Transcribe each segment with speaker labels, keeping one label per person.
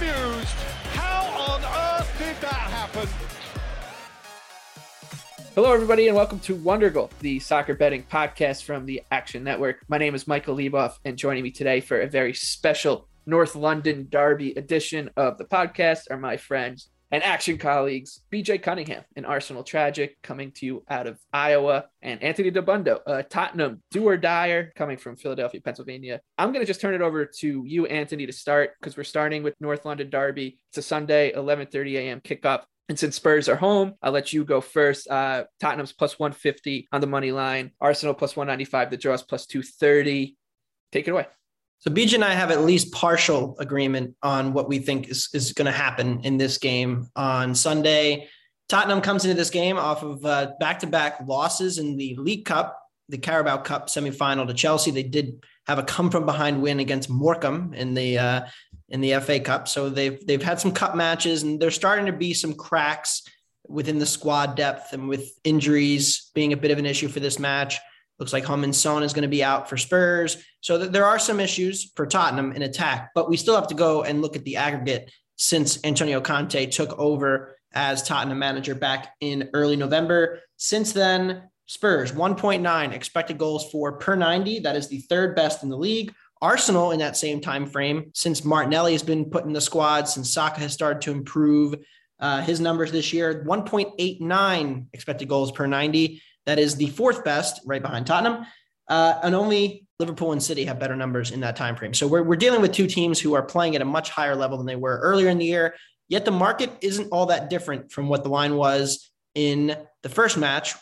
Speaker 1: How on earth did that happen?
Speaker 2: Hello, everybody, and welcome to Wonder Goal, the soccer betting podcast from the Action Network. My name is Michael Leboff, and joining me today for a very special North London Derby edition of the podcast are my friends and action colleagues, BJ Cunningham, an Arsenal tragic coming to you out of Iowa, and Anthony Dabbundo, a Tottenham do or dyer coming from Philadelphia, Pennsylvania. I'm going to just turn it over to you, Anthony, to start because we're starting with North London Derby. It's a Sunday, 11:30 a.m. kickoff. And since Spurs are home, I'll let you go first. Uh, Tottenham's plus 150 on the money line. Arsenal plus 195. The draws plus 230. Take it away.
Speaker 3: So BJ and I have at least partial agreement on what we think is, is going to happen in this game on Sunday. Tottenham comes into this game off of uh, back-to-back losses in the League Cup, the Carabao Cup semifinal to Chelsea. They did have a come-from-behind win against Morecambe in the uh, in the FA Cup. So they've they've had some cup matches, and there's starting to be some cracks within the squad depth, and with injuries being a bit of an issue for this match. Looks like Heung-min Son is going to be out for Spurs. So th- there are some issues for Tottenham in attack, but we still have to go and look at the aggregate since Antonio Conte took over as Tottenham manager back in early November. Since then, Spurs 1.9 expected goals for per 90. That is the third best in the league. Arsenal in that same time frame, since Martinelli has been put in the squad, since Saka has started to improve uh, his numbers this year, 1.89 expected goals per 90. That is the fourth best, right behind Tottenham. Uh, and only Liverpool and City have better numbers in that time frame. So we're, we're dealing with two teams who are playing at a much higher level than they were earlier in the year. Yet the market isn't all that different from what the line was in the first match.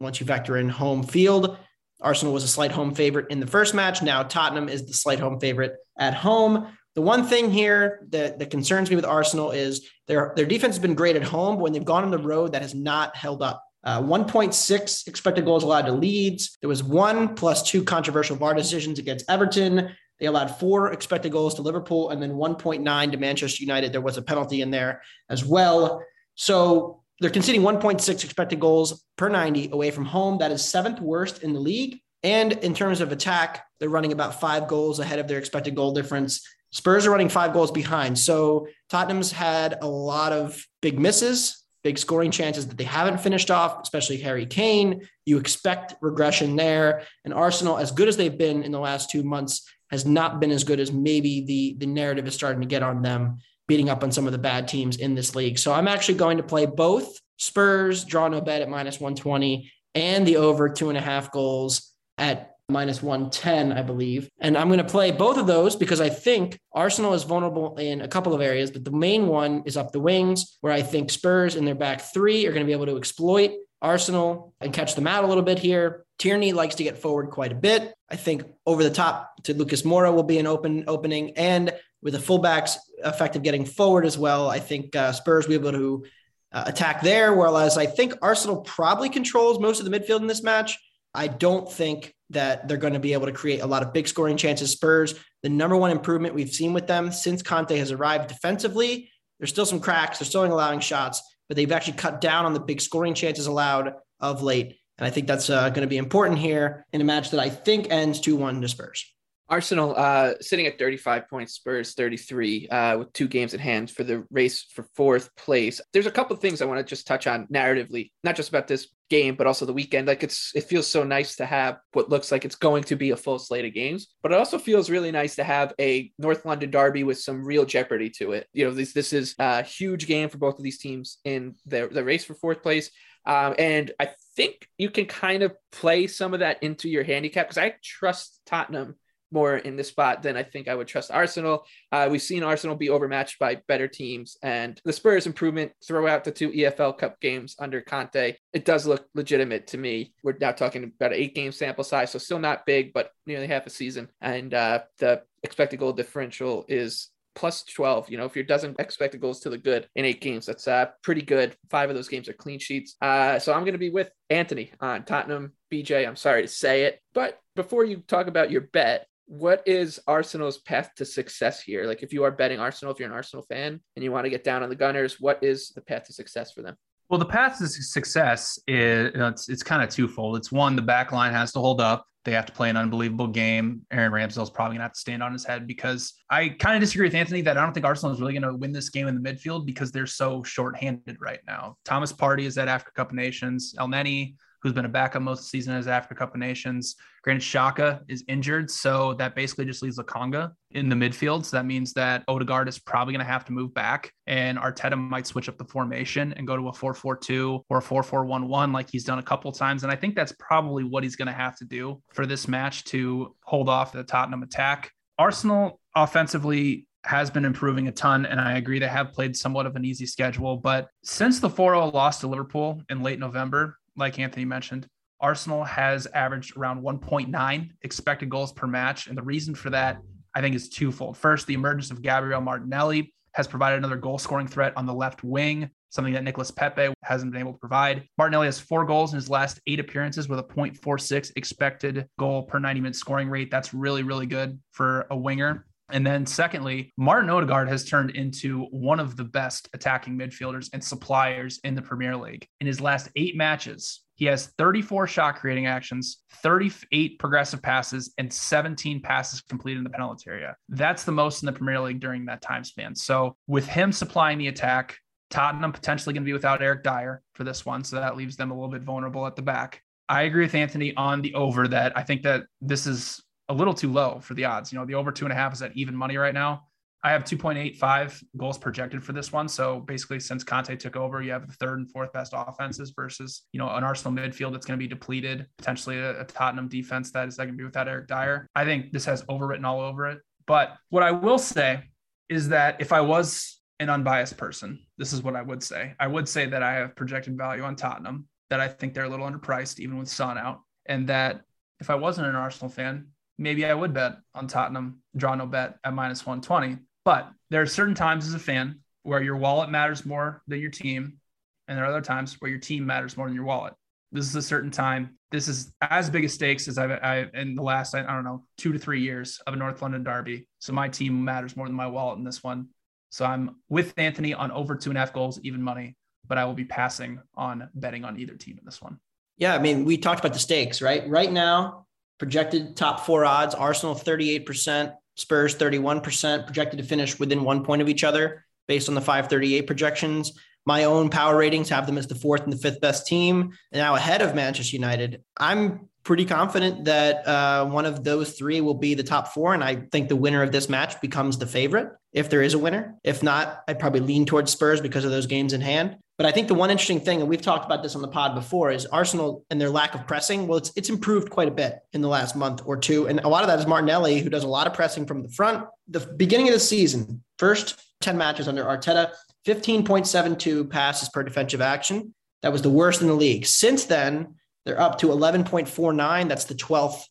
Speaker 3: Once you factor in home field, Arsenal was a slight home favorite in the first match. Now Tottenham is the slight home favorite at home. The one thing here that, that concerns me with Arsenal is their, their defense has been great at home, but when they've gone on the road, that has not held up. Uh, 1.6 expected goals allowed to Leeds. There was one plus two controversial VAR decisions against Everton. They allowed four expected goals to Liverpool and then 1.9 to Manchester United. There was a penalty in there as well. So they're conceding 1.6 expected goals per 90 away from home. That is seventh worst in the league. And in terms of attack, they're running about five goals ahead of their expected goal difference. Spurs are running five goals behind. So Tottenham's had a lot of big misses, big scoring chances that they haven't finished off, especially Harry Kane. You expect regression there. And Arsenal, as good as they've been in the last two months, has not been as good as maybe the, the narrative is starting to get on them, beating up on some of the bad teams in this league. So I'm actually going to play both Spurs, draw no bet at minus 120, and the over two and a half goals at minus 110, I believe. And I'm going to play both of those because I think Arsenal is vulnerable in a couple of areas, but the main one is up the wings, where I think Spurs in their back three are going to be able to exploit Arsenal and catch them out a little bit here. Tierney likes to get forward quite a bit. I think over the top to Lucas Moura will be an open opening, and with the fullbacks effective getting forward as well, I think uh, Spurs will be able to uh, attack there. Whereas I think Arsenal probably controls most of the midfield in this match. I don't think that they're going to be able to create a lot of big scoring chances. Spurs, the number one improvement we've seen with them since Conte has arrived defensively. There's still some cracks. They're still allowing shots, but they've actually cut down on the big scoring chances allowed of late. And I think that's uh, going to be important here in a match that I think ends 2 1 to Spurs.
Speaker 2: Arsenal uh, sitting at 35 points, Spurs 33, uh, with two games in hand for the race for fourth place. There's a couple of things I want to just touch on narratively, not just about this game, but also the weekend. Like it's it feels so nice to have what looks like it's going to be a full slate of games, but it also feels really nice to have a North London derby with some real jeopardy to it. You know, this this is a huge game for both of these teams in the the race for fourth place. Um, and I think you can kind of play some of that into your handicap because I trust Tottenham more in this spot than I think I would trust Arsenal. Uh, we've seen Arsenal be overmatched by better teams, and the Spurs' improvement throughout the two EFL Cup games under Conte, it does look legitimate to me. We're now talking about an eight game sample size, so still not big, but nearly half a season. And uh, the expected goal differential is plus 12. You know, if your doesn't expected goals to the good in eight games, that's uh, pretty good. Five of those games are clean sheets. Uh, so I'm going to be with Anthony on Tottenham. BJ, I'm sorry to say it, but before you talk about your bet, what is Arsenal's path to success here? Like, if you are betting Arsenal, if you're an Arsenal fan and you want to get down on the Gunners, what is the path to success for them?
Speaker 4: Well, the path to success is it's, it's kind of twofold. It's one, the back line has to hold up. They have to play an unbelievable game. Aaron Ramsdale's probably gonna have to stand on his head because I kind of disagree with Anthony that I don't think Arsenal is really gonna win this game in the midfield because they're so short-handed right now. Thomas Partey is at Africa Cup of Nations. Elneny who's been a backup most of the season as Africa Cup of Nations. Granted, Xhaka is injured, so that basically just leaves Lokonga in the midfield. So that means that Odegaard is probably going to have to move back, and Arteta might switch up the formation and go to a 4-4-2 or a 4-4-1-1 like he's done a couple times. And I think that's probably what he's going to have to do for this match to hold off the Tottenham attack. Arsenal offensively has been improving a ton, and I agree they have played somewhat of an easy schedule. But since the 4 0 loss to Liverpool in late November, like Anthony mentioned, Arsenal has averaged around 1.9 expected goals per match. And the reason for that, I think, is twofold. First, the emergence of Gabriel Martinelli has provided another goal scoring threat on the left wing, something that Nicolas Pepe hasn't been able to provide. Martinelli has four goals in his last eight appearances with a 0.46 expected goal per 90 minute scoring rate. That's really, really good for a winger. And then, secondly, Martin Odegaard has turned into one of the best attacking midfielders and suppliers in the Premier League. In his last eight matches, he has 34 shot creating actions, 38 progressive passes, and 17 passes completed in the penalty area. That's the most in the Premier League during that time span. So, with him supplying the attack, Tottenham potentially going to be without Eric Dier for this one. So, that leaves them a little bit vulnerable at the back. I agree with Anthony on the over that I think that this is a little too low for the odds. You know, the over two and a half is at even money right now. I have 2.85 goals projected for this one. So basically, since Conte took over, you have the third and fourth best offenses versus, you know, an Arsenal midfield that's going to be depleted, potentially a, a Tottenham defense that is going to be without Eric Dier. I think this has overwritten all over it. But what I will say is that if I was an unbiased person, this is what I would say. I would say that I have projected value on Tottenham, that I think they're a little underpriced, even with Son out, and that if I wasn't an Arsenal fan, maybe I would bet on Tottenham, draw no bet at minus 120. But there are certain times as a fan where your wallet matters more than your team. And there are other times where your team matters more than your wallet. This is a certain time. This is as big a stakes as I've I, in the last, I, I don't know, two to three years of a North London derby. So my team matters more than my wallet in this one. So I'm with Anthony on over two and a half goals, even money, but I will be passing on betting on either team in this one.
Speaker 3: Yeah, I mean, we talked about the stakes, right? Right now, projected top four odds Arsenal 38%, Spurs 31%, projected to finish within one point of each other based on the 538 projections. My own power ratings have them as the fourth and the fifth best team, and now ahead of Manchester United. I'm pretty confident that uh, one of those three will be the top four. And I think the winner of this match becomes the favorite if there is a winner. If not, I'd probably lean towards Spurs because of those games in hand. But I think the one interesting thing, and we've talked about this on the pod before, is Arsenal and their lack of pressing. Well, it's it's improved quite a bit in the last month or two, and a lot of that is Martinelli, who does a lot of pressing from the front. The beginning of the season, first ten matches under Arteta, fifteen point seven two passes per defensive action. That was the worst in the league. Since then, they're up to eleven point four nine. That's the twelfth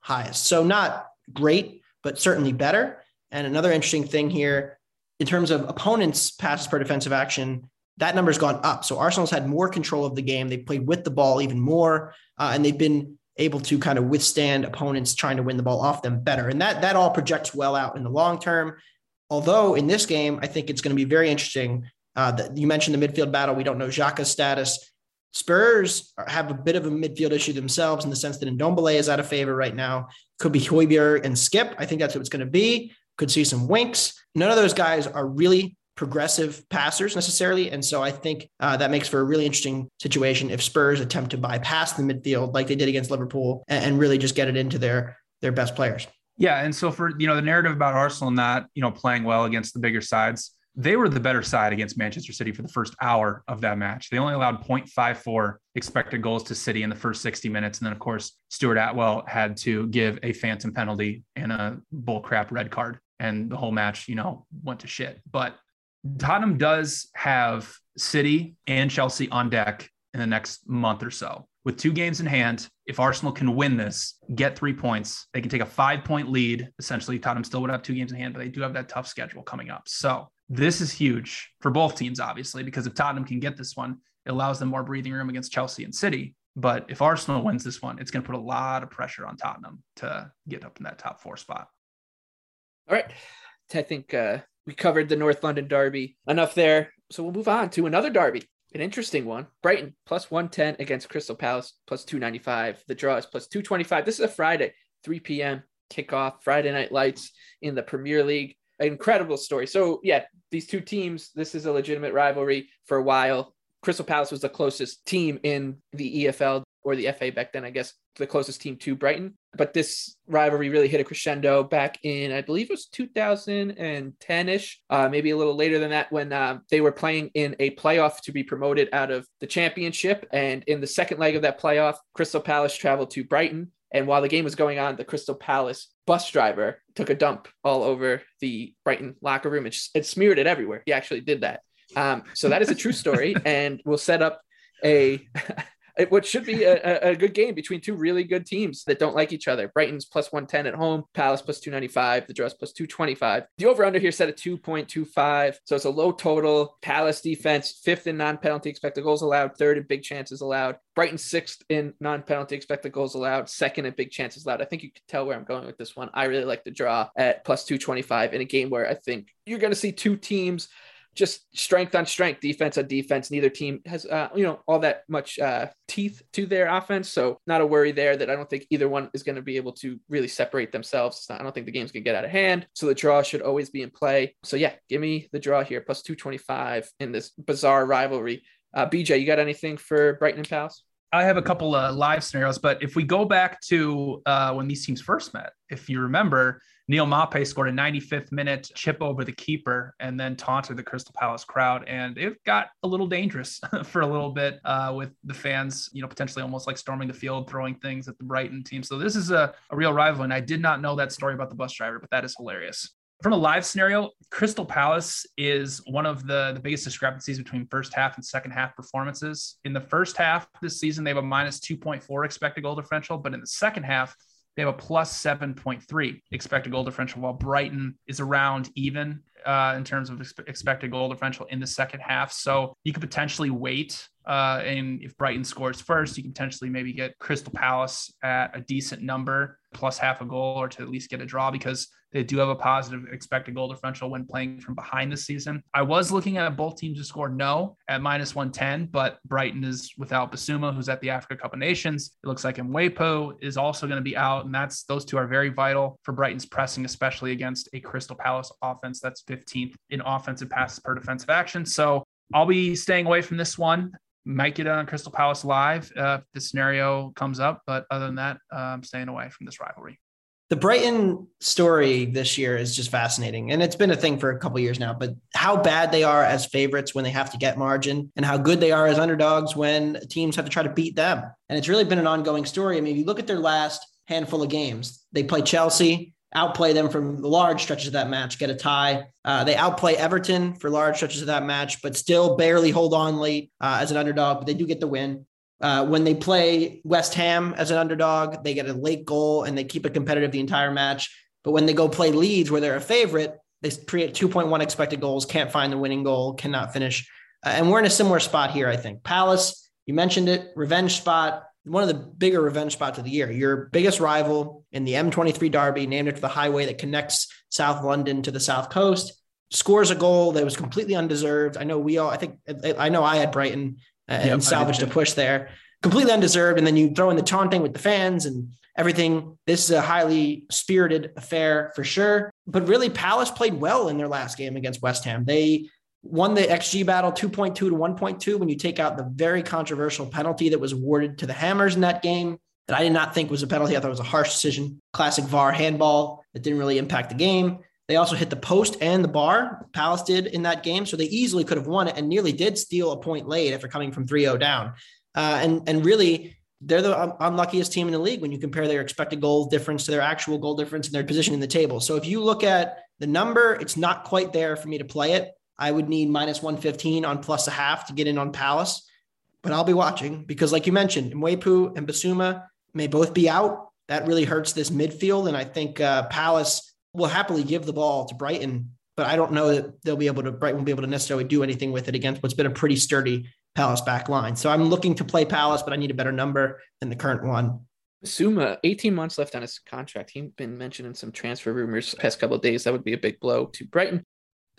Speaker 3: highest. So not great, but certainly better. And another interesting thing here, in terms of opponents' passes per defensive action, that number's gone up. So Arsenal's had more control of the game. They played with the ball even more, uh, and they've been able to kind of withstand opponents trying to win the ball off them better. And that that all projects well out in the long term. Although in this game, I think it's going to be very interesting. Uh, that you mentioned the midfield battle. We don't know Xhaka's status. Spurs have a bit of a midfield issue themselves in the sense that Ndombele is out of favor right now. Could be Højbjerg and Skipp. I think that's what it's going to be. Could see some Winks. None of those guys are really progressive passers necessarily. And so I think uh, that makes for a really interesting situation if Spurs attempt to bypass the midfield like they did against Liverpool and, and really just get it into their their best players.
Speaker 4: Yeah, and so for you know the narrative about Arsenal not you know playing well against the bigger sides, they were the better side against Manchester City for the first hour of that match. They only allowed 0.54 expected goals to City in the first 60 minutes. And then, of course, Stuart Atwell had to give a phantom penalty and a bullcrap red card. And the whole match, you know, went to shit. But Tottenham does have City and Chelsea on deck in the next month or so. With two games in hand, if Arsenal can win this, get three points, they can take a five point lead. Essentially, Tottenham still would have two games in hand, but they do have that tough schedule coming up. So this is huge for both teams, obviously, because if Tottenham can get this one, it allows them more breathing room against Chelsea and City. But if Arsenal wins this one, it's going to put a lot of pressure on Tottenham to get up in that top four spot.
Speaker 2: All right. I think uh, we covered the North London Derby enough there. So we'll move on to another Derby, an interesting one. Brighton plus 110 against Crystal Palace plus 295. The draw is plus 225. This is a Friday, 3 p.m. kickoff, Friday night lights in the Premier League. Incredible story. So, yeah, these two teams, this is a legitimate rivalry for a while. Crystal Palace was the closest team in the EFL or the FA back then, I guess, the closest team to Brighton. But this rivalry really hit a crescendo back in, I believe it was 2010 ish, uh, maybe a little later than that, when uh, they were playing in a playoff to be promoted out of the championship. And in the second leg of that playoff, Crystal Palace traveled to Brighton. And while the game was going on, the Crystal Palace bus driver took a dump all over the Brighton locker room and it smeared it everywhere. He actually did that. Um, so that is a true story, and we'll set up a what should be a, a, good game between two really good teams that don't like each other. Brighton's plus 110 at home, Palace plus 295, the Dress plus 225. The over under here set at 2.25. So it's a low total. Palace defense, fifth in non penalty expected goals allowed, third in big chances allowed. Brighton sixth in non penalty expected goals allowed, second in big chances allowed. I think you can tell where I'm going with this one. I really like the draw at plus 225 in a game where I think you're going to see two teams just strength on strength, defense on defense. Neither team has, uh, you know, all that much uh, teeth to their offense. So not a worry there that I don't think either one is going to be able to really separate themselves. Not, I don't think the game's going to get out of hand. So the draw should always be in play. So yeah, give me the draw here, plus 225 in this bizarre rivalry. Uh, BJ, you got anything for Brighton and Palace?
Speaker 4: I have a couple of live scenarios, but if we go back to uh, when these teams first met, if you remember, Neal Maupay scored a 95th minute chip over the keeper and then taunted the Crystal Palace crowd. And it got a little dangerous for a little bit uh, with the fans, you know, potentially almost like storming the field, throwing things at the Brighton team. So this is a, a real rival. And I did not know that story about the bus driver, but that is hilarious. From a live scenario, Crystal Palace is one of the, the biggest discrepancies between first half and second half performances. In the first half this season, they have a minus 2.4 expected goal differential, but in the second half, they have a plus 7.3 expected goal differential, while Brighton is around even uh, in terms of expected goal differential in the second half. So you could potentially wait. Uh, and if Brighton scores first, you can potentially maybe get Crystal Palace at a decent number plus half a goal or to at least get a draw because they do have a positive expected goal differential when playing from behind this season. I was looking at both teams to score no at minus 110, but Brighton is without Bissouma, who's at the Africa Cup of Nations. It looks like Mwepu is also going to be out, and that's those two are very vital for Brighton's pressing, especially against a Crystal Palace offense that's 15th in offensive passes per defensive action. So I'll be staying away from this one might get it on Crystal Palace live uh, if the scenario comes up. But other than that, uh, I'm staying away from this rivalry.
Speaker 3: The Brighton story this year is just fascinating. And it's been a thing for a couple years now, but how bad they are as favorites when they have to get margin and how good they are as underdogs when teams have to try to beat them. And it's really been an ongoing story. I mean, if you look at their last handful of games, they play Chelsea, outplay them from large stretches of that match, get a tie. Uh, they outplay Everton for large stretches of that match, but still barely hold on late uh, as an underdog, but they do get the win. Uh, when they play West Ham as an underdog, they get a late goal and they keep it competitive the entire match. But when they go play Leeds, where they're a favorite, they create 2.1 expected goals, can't find the winning goal, cannot finish. Uh, and we're in a similar spot here, I think. Palace, you mentioned it, revenge spot one of the bigger revenge spots of the year. Your biggest rival in the M23 Derby, named after the highway that connects South London to the South Coast, scores a goal that was completely undeserved. I know we all, I think, I know I had Brighton uh, and yep, salvaged a push there. Completely undeserved. And then you throw in the taunting with the fans and everything. This is a highly spirited affair for sure. But really, Palace played well in their last game against West Ham. They won the XG battle 2.2 to 1.2 when you take out the very controversial penalty that was awarded to the Hammers in that game that I did not think was a penalty. I thought it was a harsh decision. Classic VAR handball that didn't really impact the game. They also hit the post and the bar. Palace did in that game. So they easily could have won it and nearly did steal a point late after coming from 3 0 down. Uh, and, and really, they're the unluckiest team in the league when you compare their expected goal difference to their actual goal difference and their position in the table. So if you look at the number, it's not quite there for me to play it. I would need minus 115 on plus a half to get in on Palace, but I'll be watching because, like you mentioned, Mwepu and Bissouma may both be out. That really hurts this midfield. And I think uh, Palace will happily give the ball to Brighton, but I don't know that they'll be able to, Brighton will be able to necessarily do anything with it against what's been a pretty sturdy Palace back line. So I'm looking to play Palace, but I need a better number than the current one.
Speaker 2: Suma, 18 months left on his contract. He's been mentioned in some transfer rumors the past couple of days. That would be a big blow to Brighton.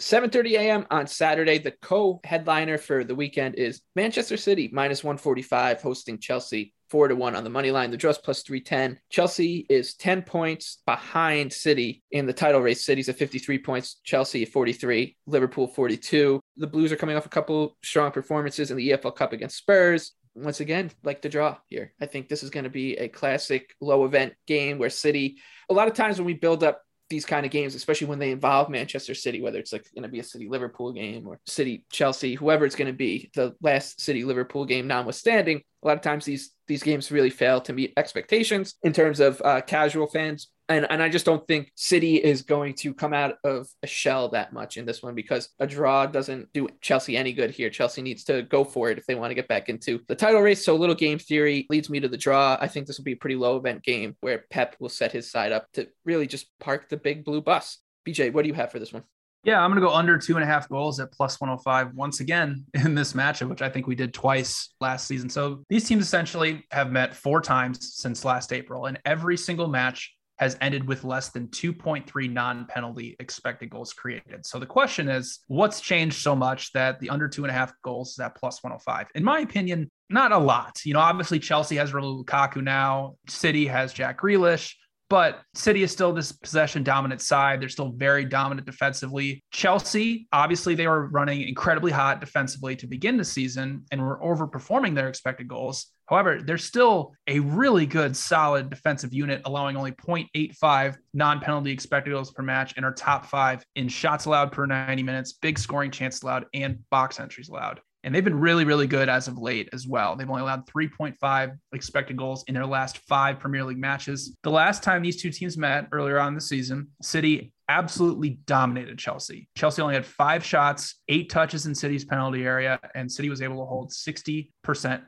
Speaker 2: 7:30 a.m. on Saturday. The co-headliner for the weekend is Manchester City minus 145 hosting Chelsea four to one on the money line. The draw's plus 310. Chelsea is 10 points behind City in the title race. City's at 53 points, Chelsea at 43, Liverpool 42. The Blues are coming off a couple strong performances in the EFL Cup against Spurs. Once again, like the draw here. I think this is going to be a classic low event game where City, a lot of times when we build up these kind of games, especially when they involve Manchester City, whether it's like going to be a City Liverpool game or City Chelsea, whoever it's going to be, the last City Liverpool game notwithstanding, a lot of times these these games really fail to meet expectations in terms of uh, casual fans. And, and I just don't think City is going to come out of a shell that much in this one because a draw doesn't do Chelsea any good here. Chelsea needs to go for it if they want to get back into the title race. So little game theory leads me to the draw. I think this will be a pretty low event game where Pep will set his side up to really just park the big blue bus. BJ, what do you have for this one?
Speaker 4: Yeah, I'm going to go under two and a half goals at plus 105 once again in this matchup, which I think we did twice last season. So these teams essentially have met four times since last April, and every single match has ended with less than 2.3 non penalty expected goals created. So the question is, what's changed so much that the under two and a half goals is at plus 105? In my opinion, not a lot. You know, obviously Chelsea has Romelu Lukaku now, City has Jack Grealish. But City is still this possession dominant side. They're still very dominant defensively. Chelsea, obviously, they were running incredibly hot defensively to begin the season and were overperforming their expected goals. However, they're still a really good, solid defensive unit, allowing only 0.85 non penalty expected goals per match and are top five in shots allowed per 90 minutes, big scoring chances allowed, and box entries allowed. And they've been really, really good as of late as well. They've only allowed 3.5 expected goals in their last five Premier League matches. The last time these two teams met earlier on the season, City absolutely dominated Chelsea. Chelsea only had five shots, eight touches in City's penalty area, and City was able to hold 60%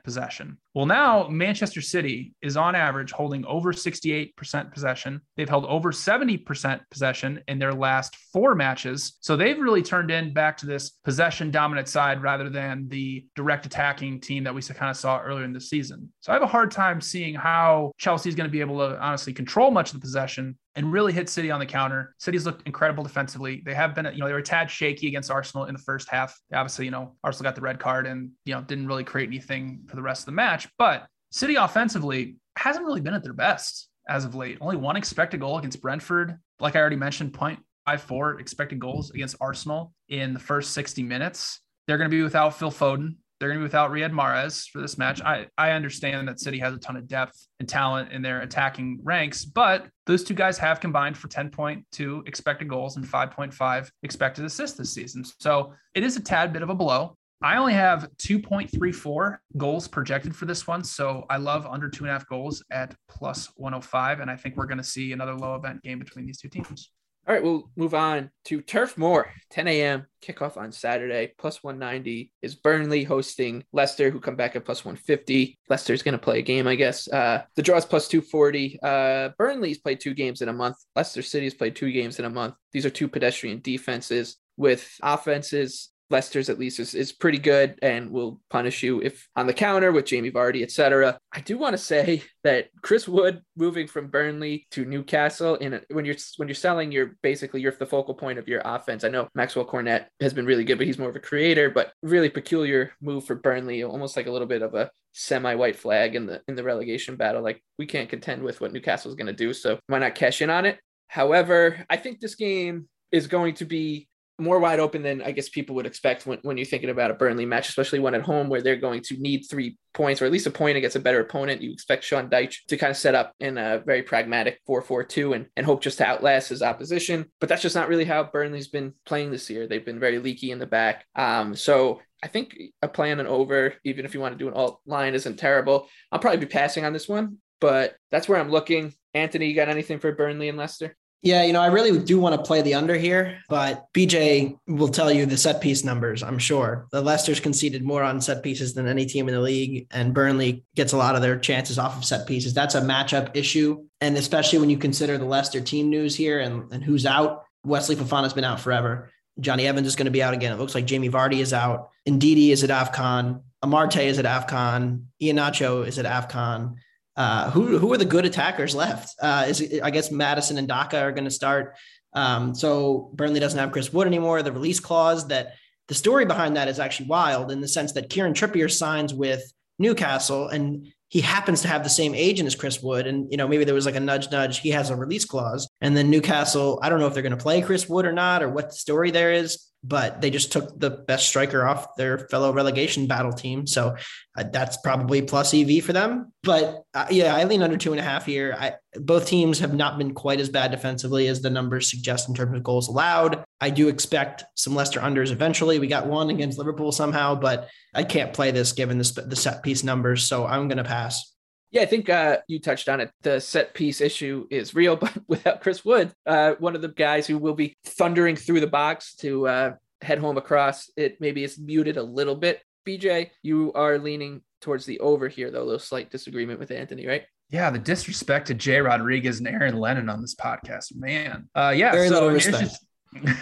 Speaker 4: possession. Well, now Manchester City is on average holding over 68% possession. They've held over 70% possession in their last four matches. So they've really turned in back to this possession dominant side rather than the direct attacking team that we kind of saw earlier in the season. So I have a hard time seeing how Chelsea is going to be able to honestly control much of the possession and really hit City on the counter. City's looked incredible defensively. They have been, you know, they were a tad shaky against Arsenal in the first half. Obviously, you know, Arsenal got the red card and, you know, didn't really create anything for the rest of the match. But City offensively hasn't really been at their best as of late. Only one expected goal against Brentford. Like I already mentioned, 0.54 expected goals against Arsenal in the first 60 minutes. They're going to be without Phil Foden. They're going to be without Riyad Mahrez for this match. Mm-hmm. I, I understand that City has a ton of depth and talent in their attacking ranks, but those two guys have combined for 10.2 expected goals and 5.5 expected assists this season. So it is a tad bit of a blow. I only have 2.34 goals projected for this one. So I love under two and a half goals at plus 105. And I think we're going to see another low event game between these two teams.
Speaker 2: All right, we'll move on to Turf Moor, 10 a.m. kickoff on Saturday. Plus 190 is Burnley hosting Leicester, who come back at plus 150. Leicester's going to play a game, I guess. Uh, the draw is plus 240. Uh, Burnley's played two games in a month. Leicester City's played two games in a month. These are two pedestrian defenses with offenses Leicester's at least is, is pretty good and will punish you if on the counter with Jamie Vardy, etc. I do want to say that Chris Wood moving from Burnley to Newcastle in a, when you're when you're selling, you're basically you're the focal point of your offense. I know Maxwel Cornet has been really good, but he's more of a creator. But really peculiar move for Burnley, almost like a little bit of a semi-white flag in the in the relegation battle. Like we can't contend with what Newcastle is going to do, so why not cash in on it? However, I think this game is going to be more wide open than I guess people would expect when, when you're thinking about a Burnley match, especially one at home where they're going to need three points or at least a point against a better opponent. You expect Sean Dyche to kind of set up in a very pragmatic 4 4 2 and, and hope just to outlast his opposition. But that's just not really how Burnley's been playing this year. They've been very leaky in the back. Um, so I think a plan and over, even if you want to do an alt line, isn't terrible. I'll probably be passing on this one, but that's where I'm looking. Anthony, you got anything for Burnley and Leicester?
Speaker 3: Yeah, you know, I really do want to play the under here, but BJ will tell you the set piece numbers, I'm sure. The Leicester's conceded more on set pieces than any team in the league, and Burnley gets a lot of their chances off of set pieces. That's a matchup issue. And especially when you consider the Leicester team news here and, and who's out. Wesley Fofana's been out forever. Jonny Evans is going to be out again. It looks like Jamie Vardy is out. Ndidi is at AFCON. Amartey is at AFCON. Iheanacho is at AFCON. Uh, who who are the good attackers left? Uh, is I guess Maddison and Daka are going to start. Um, so Burnley doesn't have Chris Wood anymore. The release clause that the story behind that is actually wild in the sense that Kieran Trippier signs with Newcastle and he happens to have the same agent as Chris Wood. And, you know, maybe there was like a nudge, nudge. He has a release clause. And then Newcastle, I don't know if they're going to play Chris Wood or not, or what the story there is but they just took the best striker off their fellow relegation battle team. So uh, that's probably plus EV for them. But uh, yeah, I lean under two and a half here. I, both teams have not been quite as bad defensively as the numbers suggest in terms of goals allowed. I do expect some Leicester unders eventually. We got one against Liverpool somehow, but I can't play this given the, the set piece numbers. So I'm going to pass.
Speaker 2: Yeah, I think uh, you touched on it. The set piece issue is real, but without Chris Wood, uh, one of the guys who will be thundering through the box to uh, head home across, it maybe is muted a little bit. BJ, you are leaning towards the over here, though. A little slight disagreement with Anthony, right?
Speaker 4: Yeah, the disrespect to Jay Rodriguez and Aaron Lennon on this podcast, man. Uh, yeah,
Speaker 3: Very
Speaker 4: so
Speaker 3: little
Speaker 4: I mean, it's
Speaker 3: respect.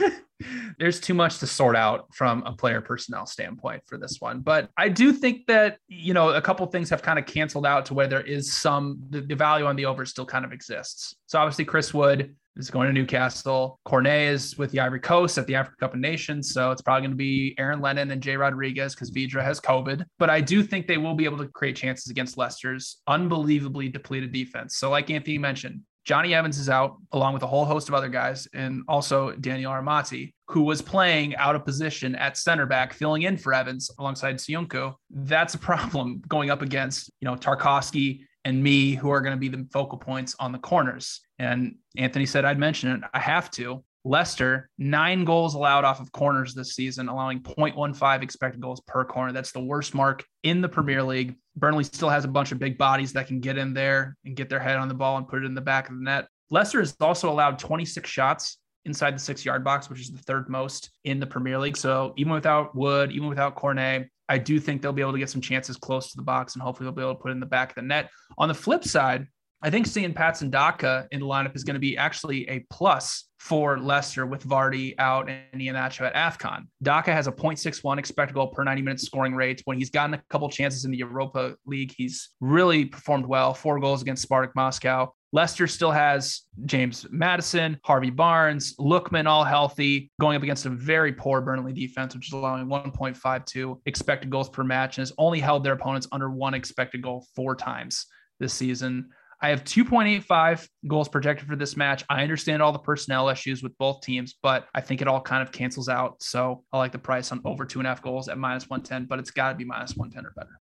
Speaker 4: just- there's too much to sort out from a player personnel standpoint for this one. But I do think that, you know, a couple things have kind of canceled out to where there is some, the, the value on the over still kind of exists. So obviously, Chris Wood is going to Newcastle. Cornet is with the Ivory Coast at the Africa Cup of Nations. So it's probably going to be Aaron Lennon and Jay Rodriguez because Vydra has COVID. But I do think they will be able to create chances against Leicester's unbelievably depleted defense. So, like Anthony mentioned, Jonny Evans is out along with a whole host of other guys, and also Daniel Amartey, who was playing out of position at center back, filling in for Evans alongside Soyuncu. That's a problem going up against, you know, Tarkowski and Mee, who are going to be the focal points on the corners. And Anthony said I'd mention it. I have to. Leicester, nine goals allowed off of corners this season, allowing 0.15 expected goals per corner. That's the worst mark in the Premier League. Burnley still has a bunch of big bodies that can get in there and get their head on the ball and put it in the back of the net. Leicester has also allowed 26 shots inside the six yard box, which is the third most in the Premier League. So even without Wood, even without Cornet, I do think they'll be able to get some chances close to the box and hopefully they'll be able to put it in the back of the net. On the flip side, I think seeing Patson Daka in the lineup is going to be actually a plus for Leicester with Vardy out and Iheanacho at AFCON. Daka has a 0.61 expected goal per 90 minutes scoring rate. When he's gotten a couple chances in the Europa League, he's really performed well. Four goals against Spartak Moscow. Leicester still has James Maddison, Harvey Barnes, Lookman all healthy, going up against a very poor Burnley defense, which is allowing 1.52 expected goals per match and has only held their opponents under one expected goal four times this season. I have 2.85 goals projected for this match. I understand all the personnel issues with both teams, but I think it all kind of cancels out. So I like the price on over two and a half goals at minus 110, but it's got to be minus 110 or better.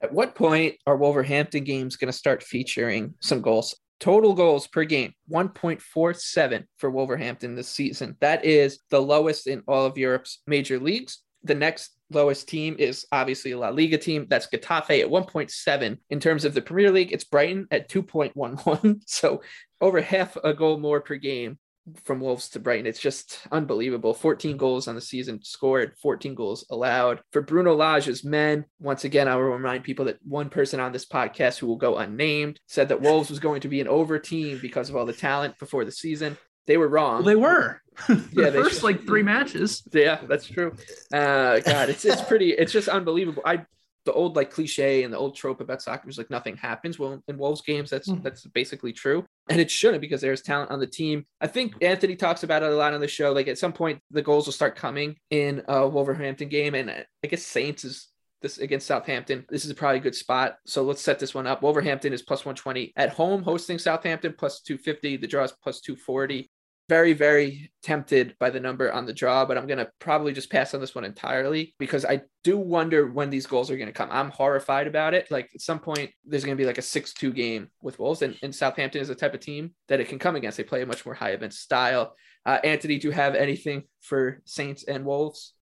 Speaker 2: At what point are Wolverhampton games going to start featuring some goals? Total goals per game, 1.47 for Wolverhampton this season. That is the lowest in all of Europe's major leagues. The next lowest team is obviously a La Liga team. That's Getafe at 1.7. In terms of the Premier League, it's Brighton at 2.11. So over half a goal more per game from Wolves to Brighton. It's just unbelievable. 14 goals on the season scored, 14 goals allowed. For Bruno Lage's men, once again, I will remind people that one person on this podcast who will go unnamed said that Wolves was going to be an over team because of all the talent before the season. They were wrong.
Speaker 4: Well, they were.
Speaker 2: Yeah,
Speaker 4: the first
Speaker 2: should-
Speaker 4: like three matches.
Speaker 2: Yeah, that's true. Uh, God, it's it's pretty. It's just unbelievable. I the old like cliche and the old trope about soccer is like nothing happens. Well, in Wolves games, that's
Speaker 3: Mhm.
Speaker 2: that's basically true, and it shouldn't because there's talent on the team. I think Anthony talks about it a lot on the show. Like at some point, the goals will start coming in a Wolverhampton game, and I guess Saints is. This against Southampton. This is probably a good spot. So let's set this one up. Wolverhampton is plus 120 at home, hosting Southampton plus 250. The draw is plus 240 very, very tempted by the number on the draw, but I'm going to probably just pass on this one entirely because I do wonder when these goals are going to come. I'm horrified about it. Like at some point, there's going to be like a 6 2 game with Wolves, and, and Southampton is the type of team that it can come against. They play a much more high event style. Uh, Anthony, do you have anything for Saints and Wolves?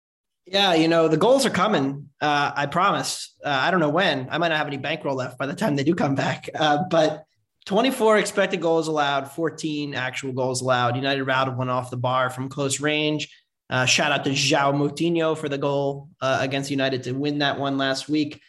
Speaker 3: Yeah, you know, the goals are coming. Uh, I promise. Uh, I don't know when. I might not have any bankroll left by the time they do come back. Uh, but 24 expected goals allowed, 14 actual goals allowed. United routed one off the bar from close range. Uh, shout out to João Moutinho for the goal uh, against United to win that one last week.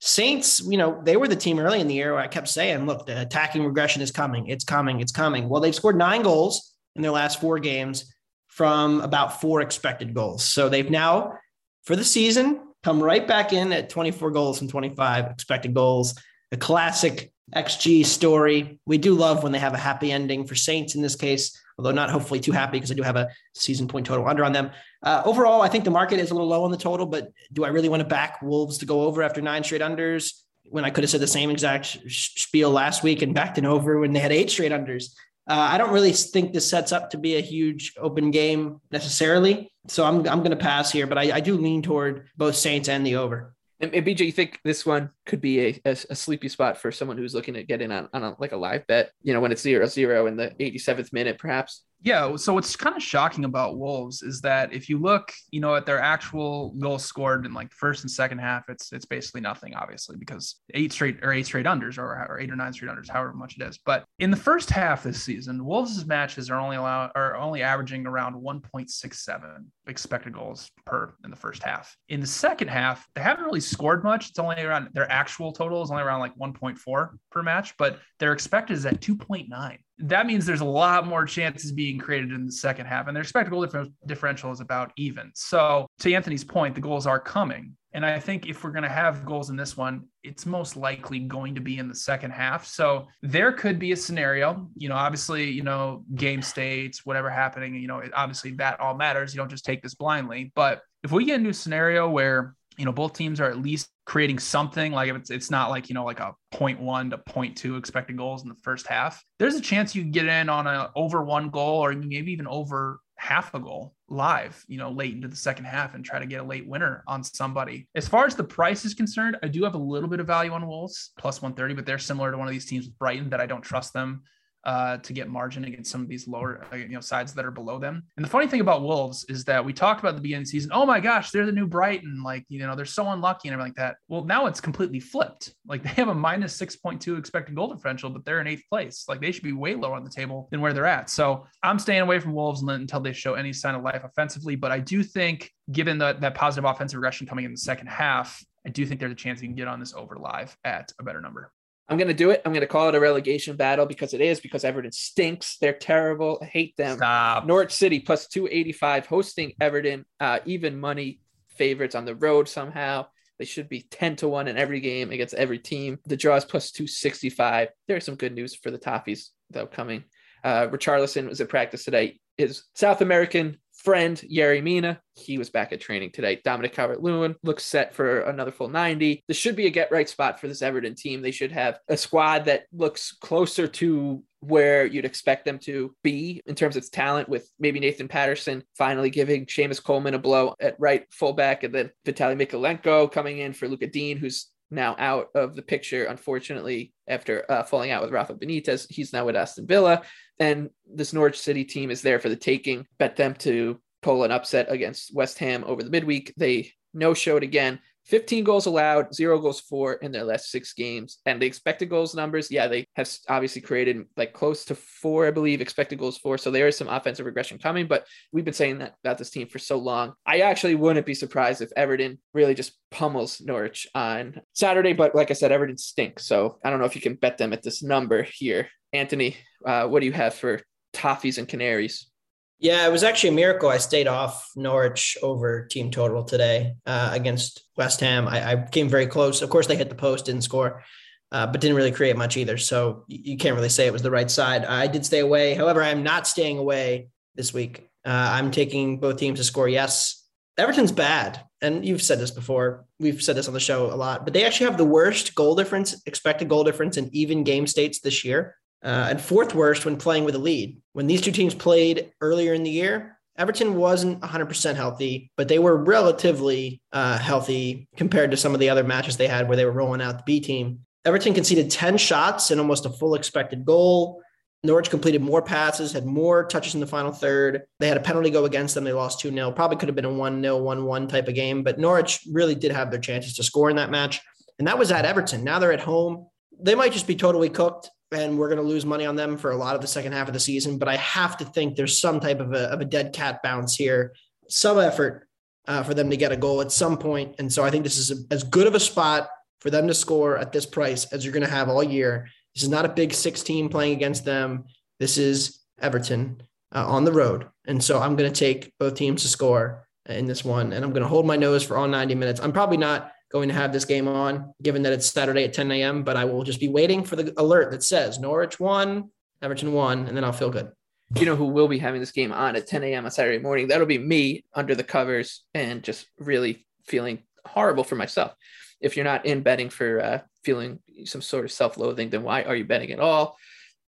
Speaker 3: Saints, you know, they were the team early in the year where I kept saying, look, the attacking regression is coming. It's coming. It's coming. Well, they've scored nine goals in their last four games from about four expected goals. So they've now, for the season, come right back in at 24 goals and 25 expected goals. A classic XG story. We do love when they have a happy ending for Saints in this case, although not hopefully too happy because I do have a season point total under on them. Uh, overall, I think the market is a little low on the total, but do I really want to back Wolves to go over after nine straight unders when I could have said the same exact spiel last week and backed an over when they had eight straight unders? Uh, I don't really think this sets up to be a huge open game necessarily. So I'm, I'm going to pass here, but I, I do lean toward both Saints and the over.
Speaker 2: And, and BJ, you think this one could be a, a, a sleepy spot for someone who's looking to get in on, on a, like a live bet, you know, when it's zero zero in the 87th minute, perhaps?
Speaker 4: Yeah. So what's kind of shocking about Wolves is that if you look, you know, at their actual goals scored in like first and second half, it's it's basically nothing, obviously, because eight straight or eight straight unders or, or eight or nine straight unders, however much it is. But in the first half this season, Wolves' matches are only allowed are only averaging around 1.67 expected goals per in the first half. In the second half, they haven't really scored much. It's only around their actual total is only around like 1.4 per match, but their expected is at 2.9 that means there's a lot more chances being created in the second half, and their expected goal differ- differential is about even. So, to Anthony's point, the goals are coming. And I think if we're going to have goals in this one, it's most likely going to be in the second half. So there could be a scenario, you know, obviously, you know, game states, whatever happening, you know, obviously that all matters. You don't just take this blindly. But if we get a scenario where, you know, both teams are at least creating something. Like if it's it's not like you know like a 0.1 to 0.2 expected goals in the first half there's a chance you get in on a over one goal or maybe even over half a goal live you know late into the second half and try to get a late winner on somebody. As far as the price is concerned i do have a little bit of value on wolves plus 130 but they're similar to one of these teams with brighton that i don't trust them uh, to get margin against some of these lower, uh, you know, sides that are below them. And the funny thing about Wolves is that we talked about the beginning of the season. Oh my gosh, they're the new Brighton. Like, you know, they're so unlucky and everything like that. Well, now it's completely flipped. Like they have a minus 6.2 expected goal differential, but they're in eighth place. Like they should be way lower on the table than where they're at. So I'm staying away from Wolves until they show any sign of life offensively. But I do think, given that that positive offensive regression coming in the second half, I do think there's a chance you can get on this over live at a better number.
Speaker 2: I'm going to do it. I'm going to call it a relegation battle because it is, because Everton stinks. They're terrible. I hate them.
Speaker 4: Stop.
Speaker 2: Norwich City plus 285 hosting Everton, uh, even money favorites on the road somehow. They should be 10 to 1 in every game against every team. The draw is plus 265. There's some good news for the Toffees, though, coming. Uh, Richarlison was at practice today. His South American friend, Yeri Mina, he was back at training today. Dominic Calvert Lewin looks set for another full 90. This should be a get right spot for this Everton team. They should have a squad that looks closer to where you'd expect them to be in terms of talent, with maybe Nathan Patterson finally giving Seamus Coleman a blow at right fullback, and then Vitaly Mykolenko coming in for Lucas Digne, who's now out of the picture, unfortunately, after uh, falling out with Rafa Benitez. He's now with Aston Villa. And this Norwich City team is there for the taking. Bet them to pull an upset against West Ham over the midweek. They no showed again. 15 goals allowed, zero goals for in their last six games. And the expected goals numbers, yeah, they have obviously created like close to four, I believe, expected goals for. So there is some offensive regression coming, but we've been saying that about this team for so long. I actually wouldn't be surprised if Everton really just pummels Norwich on Saturday. But like I said, Everton stinks. So I don't know if you can bet them at this number here. Anthony, uh, what do you have for Toffees and Canaries.
Speaker 3: Yeah, it was actually a miracle. I stayed off Norwich over team total today uh, against West Ham. I, I, came very close. Of course, they hit the post, didn't score, uh, but didn't really create much either. So you can't really say it was the right side. I did stay away. However, I'm not staying away this week. Uh, I'm taking both teams to score. Yes, Everton's bad, and you've said this before. We've said this on the show a lot, but they actually have the worst goal difference, expected goal difference in even game states this year uh, and fourth worst when playing with a lead. When these two teams played earlier in the year, Everton wasn't 100% healthy, but they were relatively uh, healthy compared to some of the other matches they had where they were rolling out the B team. Everton conceded 10 shots and almost a full expected goal. Norwich completed more passes, had more touches in the final third. They had a penalty go against them. They lost 2 0. Probably could have been a 1 0, 1 1 type of game, but Norwich really did have their chances to score in that match. And that was at Everton. Now they're at home. They might just be totally cooked and we're going to lose money on them for a lot of the second half of the season. But I have to think there's some type of a, of a dead cat bounce here, some effort uh, for them to get a goal at some point. And so I think this is a, as good of a spot for them to score at this price as you're going to have all year. This is not a big six team playing against them. This is Everton uh, on the road. And so I'm going to take both teams to score in this one. And I'm going to hold my nose for all 90 minutes. I'm probably not going to have this game on, given that it's Saturday at 10 a.m. But I will just be waiting for the alert that says Norwich won, Everton won, and then I'll feel good.
Speaker 2: You know who will be having this game on at 10 a.m. on Saturday morning? That'll be me under the covers and just really feeling horrible for myself. If you're not in betting for uh, feeling some sort of self-loathing, then why are you betting at all?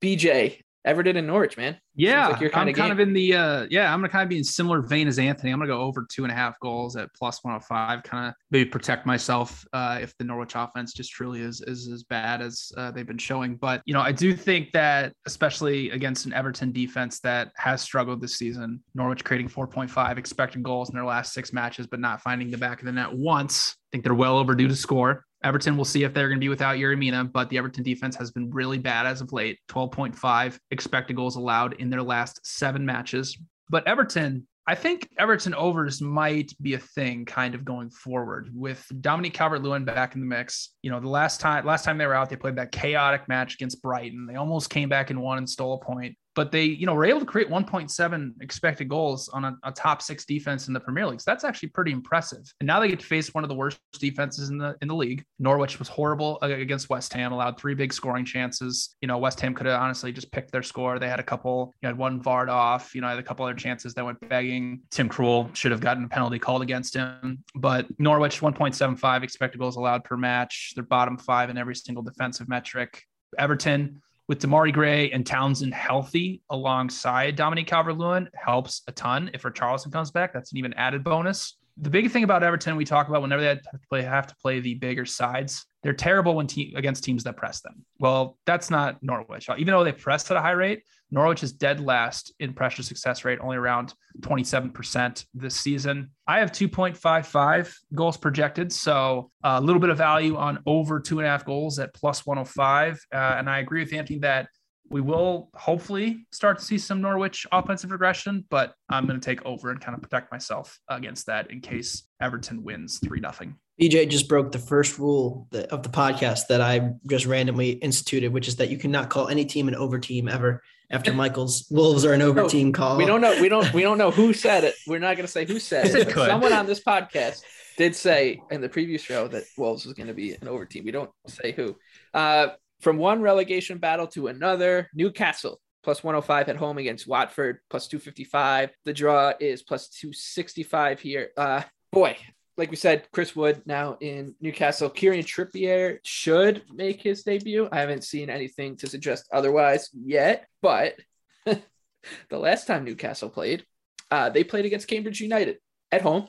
Speaker 2: BJ, Everton and Norwich, man.
Speaker 4: Yeah, like kind I'm of kind of in the uh, yeah, I'm gonna kind of be in similar vein as Anthony. I'm gonna go over two and a half goals at plus 105. Kind of maybe protect myself uh, if the Norwich offense just truly is is as bad as uh, they've been showing. But you know, I do think that especially against an Everton defense that has struggled this season, Norwich creating 4.5 expected goals in their last six matches, but not finding the back of the net once. I think they're well overdue to score. Everton, we'll see if they're going to be without Yerry but the Everton defense has been really bad as of late 12.5 expected goals allowed in their last seven matches. But Everton, I think Everton overs might be a thing kind of going forward with Dominique Calvert-Lewin back in the mix. You know, the last time last time they were out, they played that chaotic match against Brighton. They almost came back and won and stole a point but they, you know, were able to create 1.7 expected goals on a, a, top six defense in the Premier League. So that's actually pretty impressive. And now they get to face one of the worst defenses in the in the league. Norwich was horrible against West Ham, allowed three big scoring chances. You know, West Ham could have honestly just picked their score. They had a couple, you had one VAR'd off, you know, had a couple other chances that went begging. Tim Krul should have gotten a penalty called against him. But Norwich 1.75 expected goals allowed per match. They're bottom five in every single defensive metric. Everton with Demarai Gray and Townsend healthy alongside Dominique Calvert-Lewin helps a ton. If Richarlison comes back, that's an even added bonus. The big thing about Everton we talk about whenever they have to play, have to play the bigger sides, they're terrible when te- against teams that press them. Well, that's not Norwich. Even though they press at a high rate, Norwich is dead last in pressure success rate, only around 27% this season. I have 2.55 goals projected. So a little bit of value on over two and a half goals at plus 105. Uh, and I agree with Anthony that we will hopefully start to see some Norwich offensive regression, but I'm going to take over and kind of protect myself against that in case Everton wins 3 0.
Speaker 3: BJ just broke the first rule of the podcast that I just randomly instituted, which is that you cannot call any team an over team ever after Michael's Wolves are an over team call.
Speaker 2: We don't know. We don't. We don't know who said it. We're not going to say who said it. it Someone on this podcast did say in the previous show that Wolves was going to be an over team. We don't say who. Uh, from one relegation battle to another, Newcastle plus 105 at home against Watford plus 255. The draw is plus 265 here. Uh, boy, like we said, Chris Wood now in Newcastle. Kieran Trippier should make his debut. I haven't seen anything to suggest otherwise yet, but the last time Newcastle played, uh, they played against Cambridge United at home.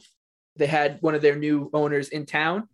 Speaker 2: They had one of their new owners in town.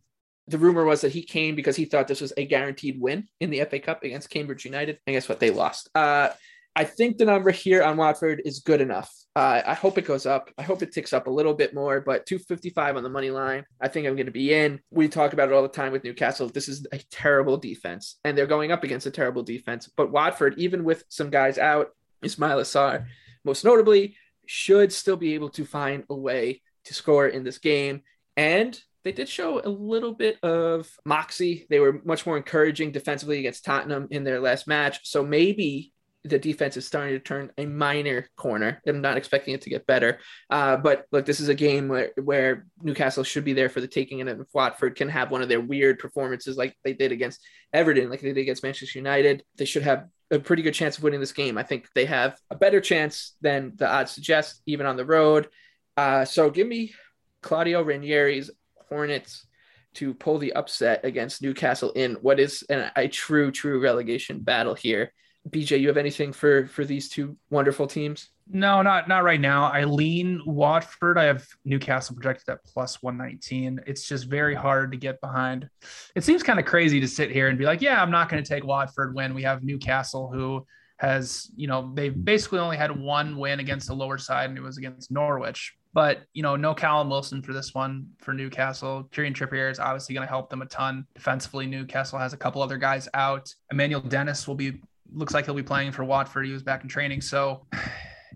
Speaker 2: The rumor was that he came because he thought this was a guaranteed win in the FA Cup against Cambridge United. And guess what? They lost. Uh, I think the number here on Watford is good enough. Uh, I hope it goes up. I hope it ticks up a little bit more, but 255 on the money line. I think I'm going to be in. We talk about it all the time with Newcastle. This is a terrible defense, and they're going up against a terrible defense. But Watford, even with some guys out, Ismaila Sarr, most notably, should still be able to find a way to score in this game. And they did show a little bit of moxie. They were much more encouraging defensively against Tottenham in their last match. So maybe the defense is starting to turn a minor corner. I'm not expecting it to get better. Uh, but look, this is a game where, where Newcastle should be there for the taking, and if Watford can have one of their weird performances like they did against Everton, like they did against Manchester United. They should have a pretty good chance of winning this game. I think they have a better chance than the odds suggest, even on the road. Uh, so give me Claudio Ranieri's Hornets to pull the upset against Newcastle in what is an, a true, true relegation battle here. BJ, you have anything for for these two wonderful teams?
Speaker 4: No, not not right now. I lean Watford. I have Newcastle projected at plus 119. It's just very hard to get behind. It seems kind of crazy to sit here and be like, yeah, I'm not going to take Watford when we have Newcastle who has, you know, they've basically only had one win against the lower side and it was against Norwich. But you know, no Callum Wilson for this one for Newcastle. Kieran Trippier is obviously going to help them a ton defensively. Newcastle has a couple other guys out. Emmanuel Dennis will be looks like he'll be playing for Watford. He was back in training, so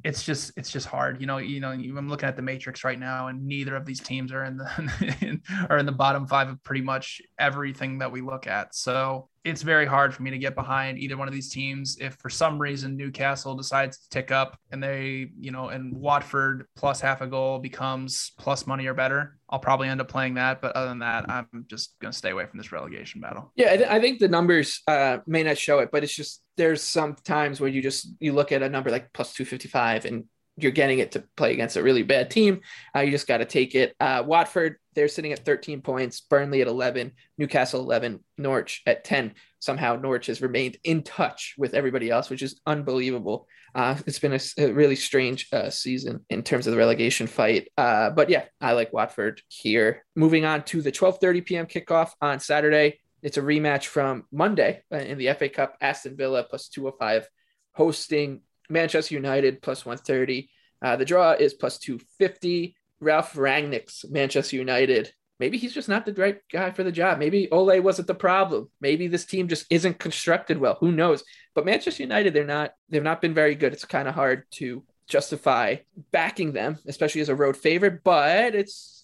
Speaker 4: it's just it's just hard. You know, you know, I'm looking at the matrix right now, and neither of these teams are in the are in the bottom five of pretty much everything that we look at. So it's very hard for me to get behind either one of these teams. If for some reason Newcastle decides to tick up and they, you know, and Watford plus half a goal becomes plus money or better, I'll probably end up playing that. But other than that, I'm just going to stay away from this relegation battle.
Speaker 2: Yeah, I, th- I think the numbers uh, may not show it, but it's just there's some times where you just you look at a number like plus 255 and you're getting it to play against a really bad team. Uh, you just got to take it. Uh, Watford, they're sitting at 13 points, Burnley at 11, Newcastle 11, Norwich at 10. Somehow Norwich has remained in touch with everybody else, which is unbelievable. Uh, it's been a, a really strange uh, season in terms of the relegation fight. Uh, but yeah, I like Watford here. Moving on to the 12:30 p.m. kickoff on Saturday. It's a rematch from Monday uh, in the FA Cup. Aston Villa plus 205 hosting Manchester United plus 130. Uh, the draw is plus 250. Ralf Rangnick's Manchester United. Maybe he's just not the right guy for the job. Maybe Ole wasn't the problem. Maybe this team just isn't constructed well. Who knows? But Manchester United, they're not. They've not been very good. It's kind of hard to justify backing them, especially as a road favorite. But it's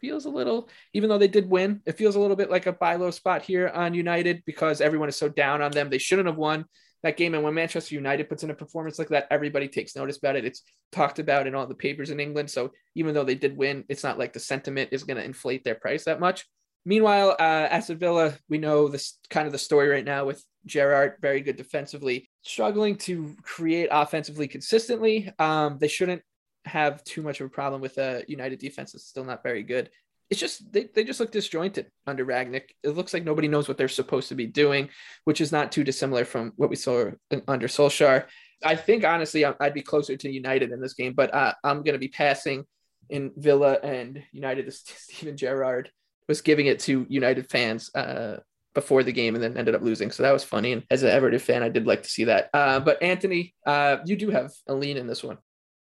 Speaker 2: feels a little, even though they did win, it feels a little bit like a buy low spot here on United because everyone is so down on them. They shouldn't have won that game. And when Manchester United puts in a performance like that, everybody takes notice about it. It's talked about in all the papers in England. So even though they did win, it's not like the sentiment is going to inflate their price that much. Meanwhile, uh, Aston Villa, we know this kind of the story right now with Gerrard, very good defensively, struggling to create offensively consistently. Um, they shouldn't have too much of a problem with a uh, United defense. It's still not very good it's just they, they just look disjointed under Rangnick. It looks like nobody knows what they're supposed to be doing, which is not too dissimilar from what we saw under Solskjaer. I think honestly, I'd be closer to United in this game, but uh, I'm going to be passing in Villa and United. Steven Gerrard was giving it to United fans uh, before the game and then ended up losing. So that was funny. And as an Everton fan, I did like to see that. Uh, but Anthony, uh, you do have a lean in this one.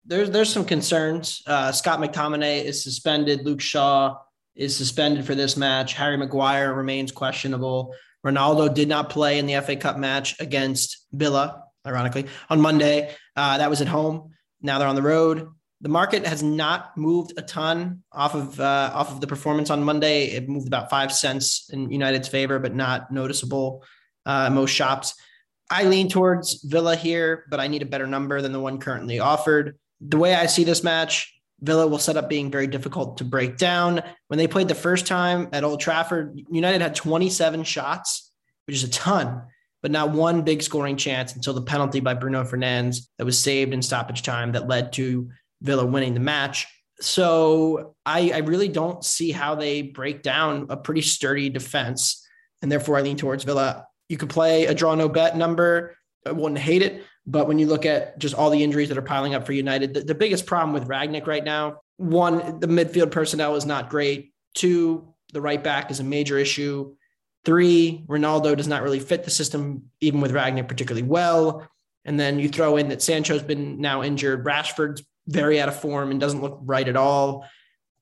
Speaker 3: There's there's some concerns. Uh, Scott McTominay is suspended. Luke Shaw is suspended for this match. Harry Maguire remains questionable. Ronaldo did not play in the FA Cup match against Villa, ironically, on Monday. Uh, that was at home. Now they're on the road. The market has not moved a ton off of uh, off of the performance on Monday. It moved about five cents in United's favor, but not noticeable. Uh, most shops. I lean towards Villa here, but I need a better number than the one currently offered. The way I see this match, Villa will set up being very difficult to break down. When they played the first time at Old Trafford, United had 27 shots, which is a ton, but not one big scoring chance until the penalty by Bruno Fernandes that was saved in stoppage time that led to Villa winning the match. So I, I really don't see how they break down a pretty sturdy defense. And therefore, I lean towards Villa. You could play a draw no bet number. I wouldn't hate it. But when you look at just all the injuries that are piling up for United, the, the biggest problem with Rangnick right now, one, the midfield personnel is not great. Two, the right back is a major issue. Three, Ronaldo does not really fit the system, even with Rangnick particularly well. And then you throw in that Sancho's been now injured. Rashford's very out of form and doesn't look right at all.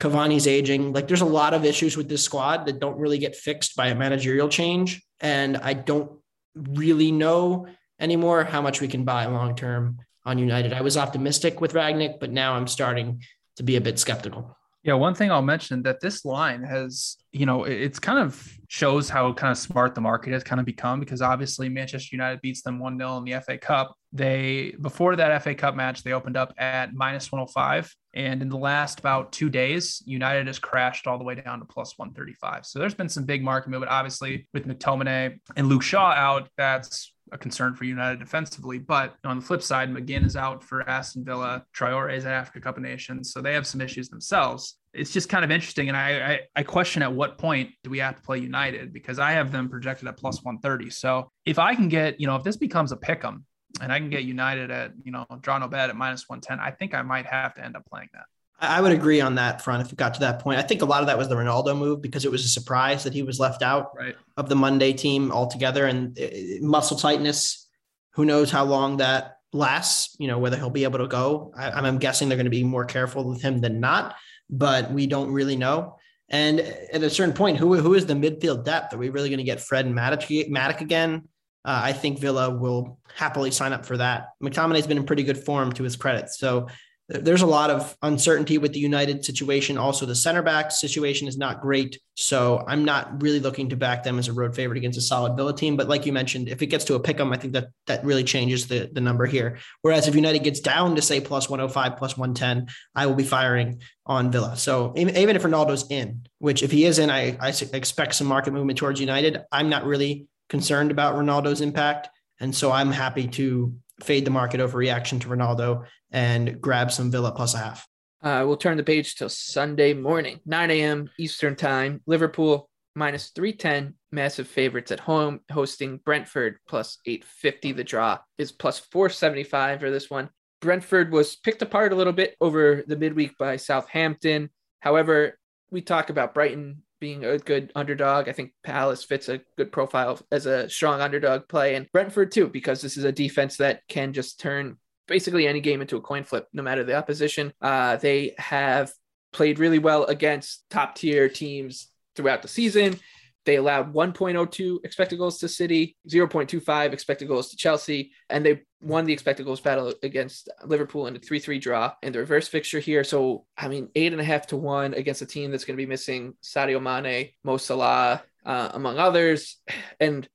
Speaker 3: Cavani's aging. Like there's a lot of issues with this squad that don't really get fixed by a managerial change. And I don't really know anymore, how much we can buy long term on United. I was optimistic with Rangnick, but now I'm starting to be a bit skeptical.
Speaker 4: Yeah, one thing I'll mention that this line has, you know, it's kind of shows how kind of smart the market has kind of become because obviously Manchester United beats them 1 0 in the FA Cup. They, before that FA Cup match, they opened up at minus 105. And in the last about two days, United has crashed all the way down to plus 135. So there's been some big market movement, obviously, with McTominay and Luke Shaw out. That's a concern for United defensively. But on the flip side, McGinn is out for Aston Villa. Traore is Africa Cup of Nations, so they have some issues themselves. It's just kind of interesting, and I, I, I question at what point do we have to play United because I have them projected at plus one thirty. So if I can get, you know, if this becomes a pick 'em and I can get United at, you know, draw no bet at minus one ten, I think I might have to end up playing that.
Speaker 3: I would agree on that front if it got to that point. I think a lot of that was the Ronaldo move because it was a surprise that he was left out
Speaker 4: right.
Speaker 3: of the Monday team altogether and uh, muscle tightness. Who knows how long that lasts, you know, whether he'll be able to go. I, am guessing they're going to be more careful with him than not, but we don't really know. And at a certain point, who, who is the midfield depth? Are we really going to get Fred and Matic, Matic again? Uh, I think Villa will happily sign up for that. McTominay's been in pretty good form to his credit. So there's a lot of uncertainty with the United situation. Also, the center back situation is not great. So I'm not really looking to back them as a road favorite against a solid Villa team. But like you mentioned, if it gets to a pick 'em, I think that that really changes the, the number here. Whereas if United gets down to say plus 105, plus 110, I will be firing on Villa. So even if Ronaldo's in, which if he is in, I, I expect some market movement towards United. I'm not really concerned about Ronaldo's impact. And so I'm happy to fade the market overreaction to Ronaldo and grab some Villa plus a half.
Speaker 2: Uh, we'll turn the page till Sunday morning, 9 a.m. Eastern Time. Liverpool minus 310, massive favorites at home, hosting Brentford plus 850. The draw is plus 475 for this one. Brentford was picked apart a little bit over the midweek by Southampton. However, we talk about Brighton being a good underdog. I think Palace fits a good profile as a strong underdog play, and Brentford too, because this is a defense that can just turn basically any game into a coin flip, no matter the opposition. Uh, they have played really well against top tier teams throughout the season. They allowed 1.02 expected goals to City, 0.25 expected goals to Chelsea, and they won the expected goals battle against Liverpool in a 3 3 draw in the reverse fixture here. So, I mean, eight and a half to one against a team that's going to be missing Sadio Mane, Mo Salah, uh, among others. And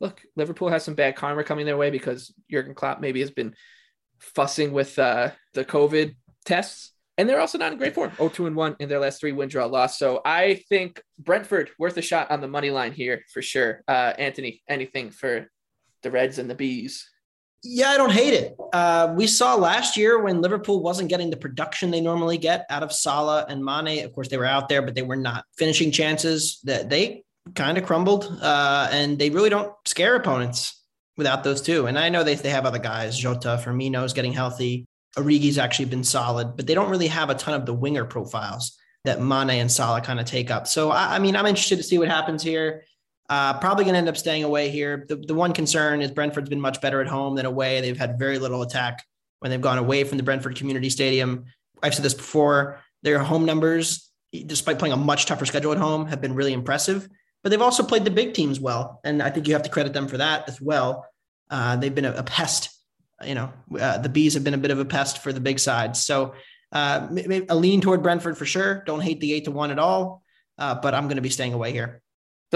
Speaker 2: look, Liverpool has some bad karma coming their way because Jurgen Klopp maybe has been fussing with uh, the COVID tests and they're also not in great form. 0-2 and 1 in their last three win draw loss. So I think Brentford worth a shot on the money line here for sure. Uh, Anthony, anything for the Reds and the Bees?
Speaker 3: Yeah, I don't hate it. Uh, we saw last year when Liverpool wasn't getting the production they normally get out of Salah and Mane. Of course, they were out there, but they were not finishing chances. That they kind of crumbled, uh, and they really don't scare opponents without those two. And I know they they have other guys. Jota, Firmino's getting healthy. Origi's actually been solid, but they don't really have a ton of the winger profiles that Mane and Salah kind of take up. So, I, I mean, I'm interested to see what happens here. Uh, probably going to end up staying away here. The, the one concern is Brentford's been much better at home than away. They've had very little attack when they've gone away from the Brentford Community Stadium. I've said this before. Their home numbers, despite playing a much tougher schedule at home, have been really impressive. But they've also played the big teams well, and I think you have to credit them for that as well. Uh, they've been a, a pest you know, uh, the bees have been a bit of a pest for the big sides. So uh, a lean toward Brentford for sure. Don't hate the eight to one at all, uh, but I'm going to be staying away here.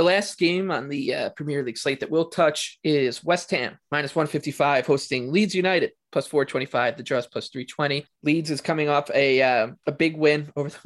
Speaker 2: The last game on the uh, Premier League slate that we'll touch is West Ham minus 155 hosting Leeds United plus 425. The draws plus 320. Leeds is coming off a uh, a big win over the,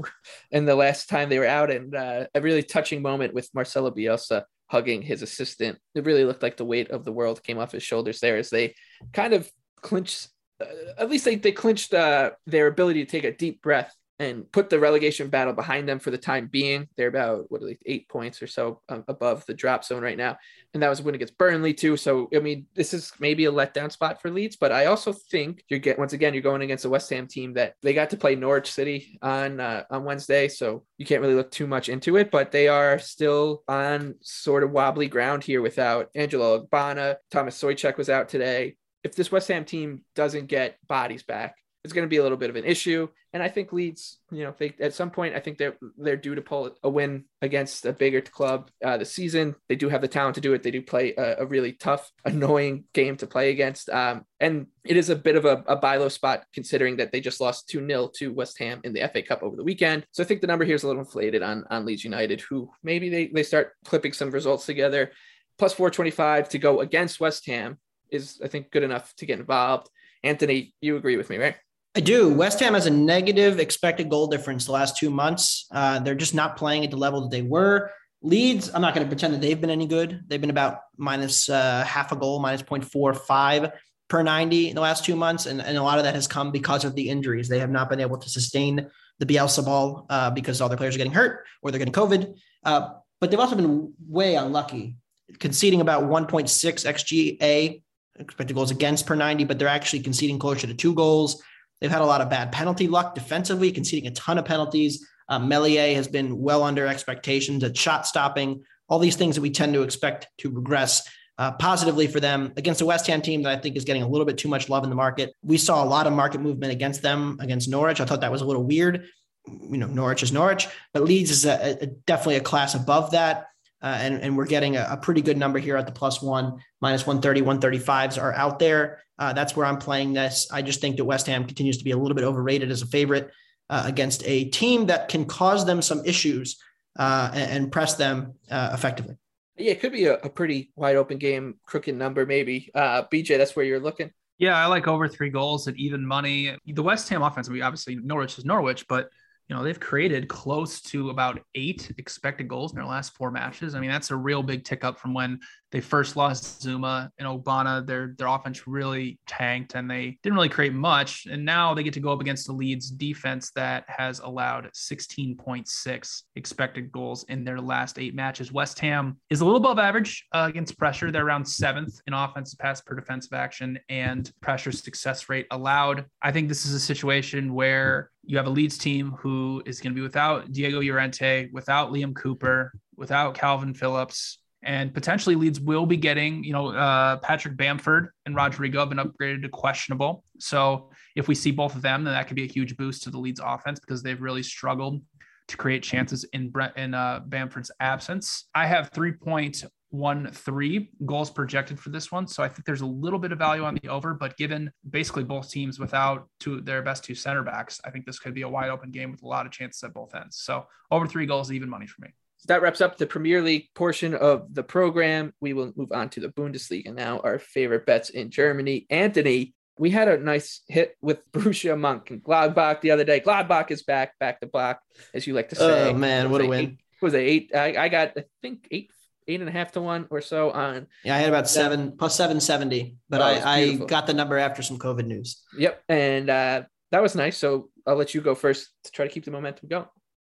Speaker 2: in the last time they were out, and uh, a really touching moment with Marcelo Bielsa hugging his assistant. It really looked like the weight of the world came off his shoulders there as they kind of clinched. Uh, at least they they clinched uh, their ability to take a deep breath and put the relegation battle behind them for the time being. They're about what they, eight points or so um, above the drop zone right now, and that was a win against Burnley too. So I mean, this is maybe a letdown spot for Leeds, but I also think you're get once again you're going against a West Ham team that they got to play Norwich City on uh, on Wednesday, so you can't really look too much into it. But they are still on sort of wobbly ground here without Angelo Ogbonna. Thomas Soucek was out today if this West Ham team doesn't get bodies back, is going to be a little bit of an issue. And I think Leeds, you know, they, at some point, I think they're they're due to pull a win against a bigger club uh, this season. They do have the talent to do it. They do play a, a really tough, annoying game to play against. Um, and it is a bit of a, a buy low spot considering that they just lost 2 0 to West Ham in the FA Cup over the weekend. So I think the number here is a little inflated on, on Leeds United, who maybe they, they start clipping some results together. Plus 425 to go against West Ham is, I think, good enough to get involved. Anthony, you agree with me, right?
Speaker 3: I do. West Ham has a negative expected goal difference the last two months. Uh, they're just not playing at the level that they were. Leeds, I'm not going to pretend that they've been any good. They've been about minus uh, half a goal, minus 0.45 per 90 in the last two months. And, and a lot of that has come because of the injuries. They have not been able to sustain the Bielsa ball uh, because all their players are getting hurt or they're getting COVID. Uh, but they've also been way unlucky, conceding about 1.6 XGA expected goals against per 90, but they're actually conceding closer to two goals. They've had a lot of bad penalty luck defensively, conceding a ton of penalties. Uh, Meslier has been well under expectations at shot stopping, all these things that we tend to expect to regress uh, positively for them against a West Ham team that I think is getting a little bit too much love in the market. We saw a lot of market movement against them against Norwich. I thought that was a little weird. You know, Norwich is Norwich, but Leeds is a, a, definitely a class above that. Uh, and, and we're getting a, a, pretty good number here at the plus one, minus 130, 135s are out there. Uh, that's where I'm playing this. I just think that West Ham continues to be a little bit overrated as a favorite uh, against a team that can cause them some issues uh, and, and, press them uh, effectively.
Speaker 2: Yeah, it could be a, a, pretty wide open game, crooked number, maybe. Uh, BJ, that's where you're looking.
Speaker 4: Yeah, I like over three goals at even money. The West Ham offense, we obviously Norwich is Norwich, but you know, they've created close to about eight expected goals in their last four matches. I mean, that's a real big tick up from when they first lost Zouma and Ogbonna. Their their offense really tanked and they didn't really create much. And now they get to go up against the Leeds defense that has allowed 16.6 expected goals in their last eight matches. West Ham is a little above average uh, against pressure. They're around seventh in offensive pass per defensive action and pressure success rate allowed. I think this is a situation where you have a Leeds team who is going to be without Diego Llorente, without Liam Cooper, without Kalvin Phillips, and potentially Leeds will be getting, you know, uh, Patrick Bamford and Rodrigo have been upgraded to questionable. So if we see both of them, then that could be a huge boost to the Leeds offense because they've really struggled to create chances in Brent in uh, Bamford's absence. I have 3.13 goals projected for this one, so I think there's a little bit of value on the over. But given basically both teams without two their best two center backs, I think this could be a wide open game with a lot of chances at both ends. So over three goals, even money for me.
Speaker 2: So that wraps up the Premier League portion of the program. We will move on to the Bundesliga now, our favorite bets in Germany. Anthony, we had a nice hit with Borussia Mönchengladbach the other day. Gladbach is back, back to black, as you like to say.
Speaker 3: Oh man, what a win!
Speaker 2: Eight, was it eight? I, I got I think eight eight and a half to one or so on.
Speaker 3: Yeah, I had about seven plus seven seventy, but oh, I, I got the number after some COVID news.
Speaker 2: Yep, and uh, that was nice. So I'll let you go first to try to keep the momentum going.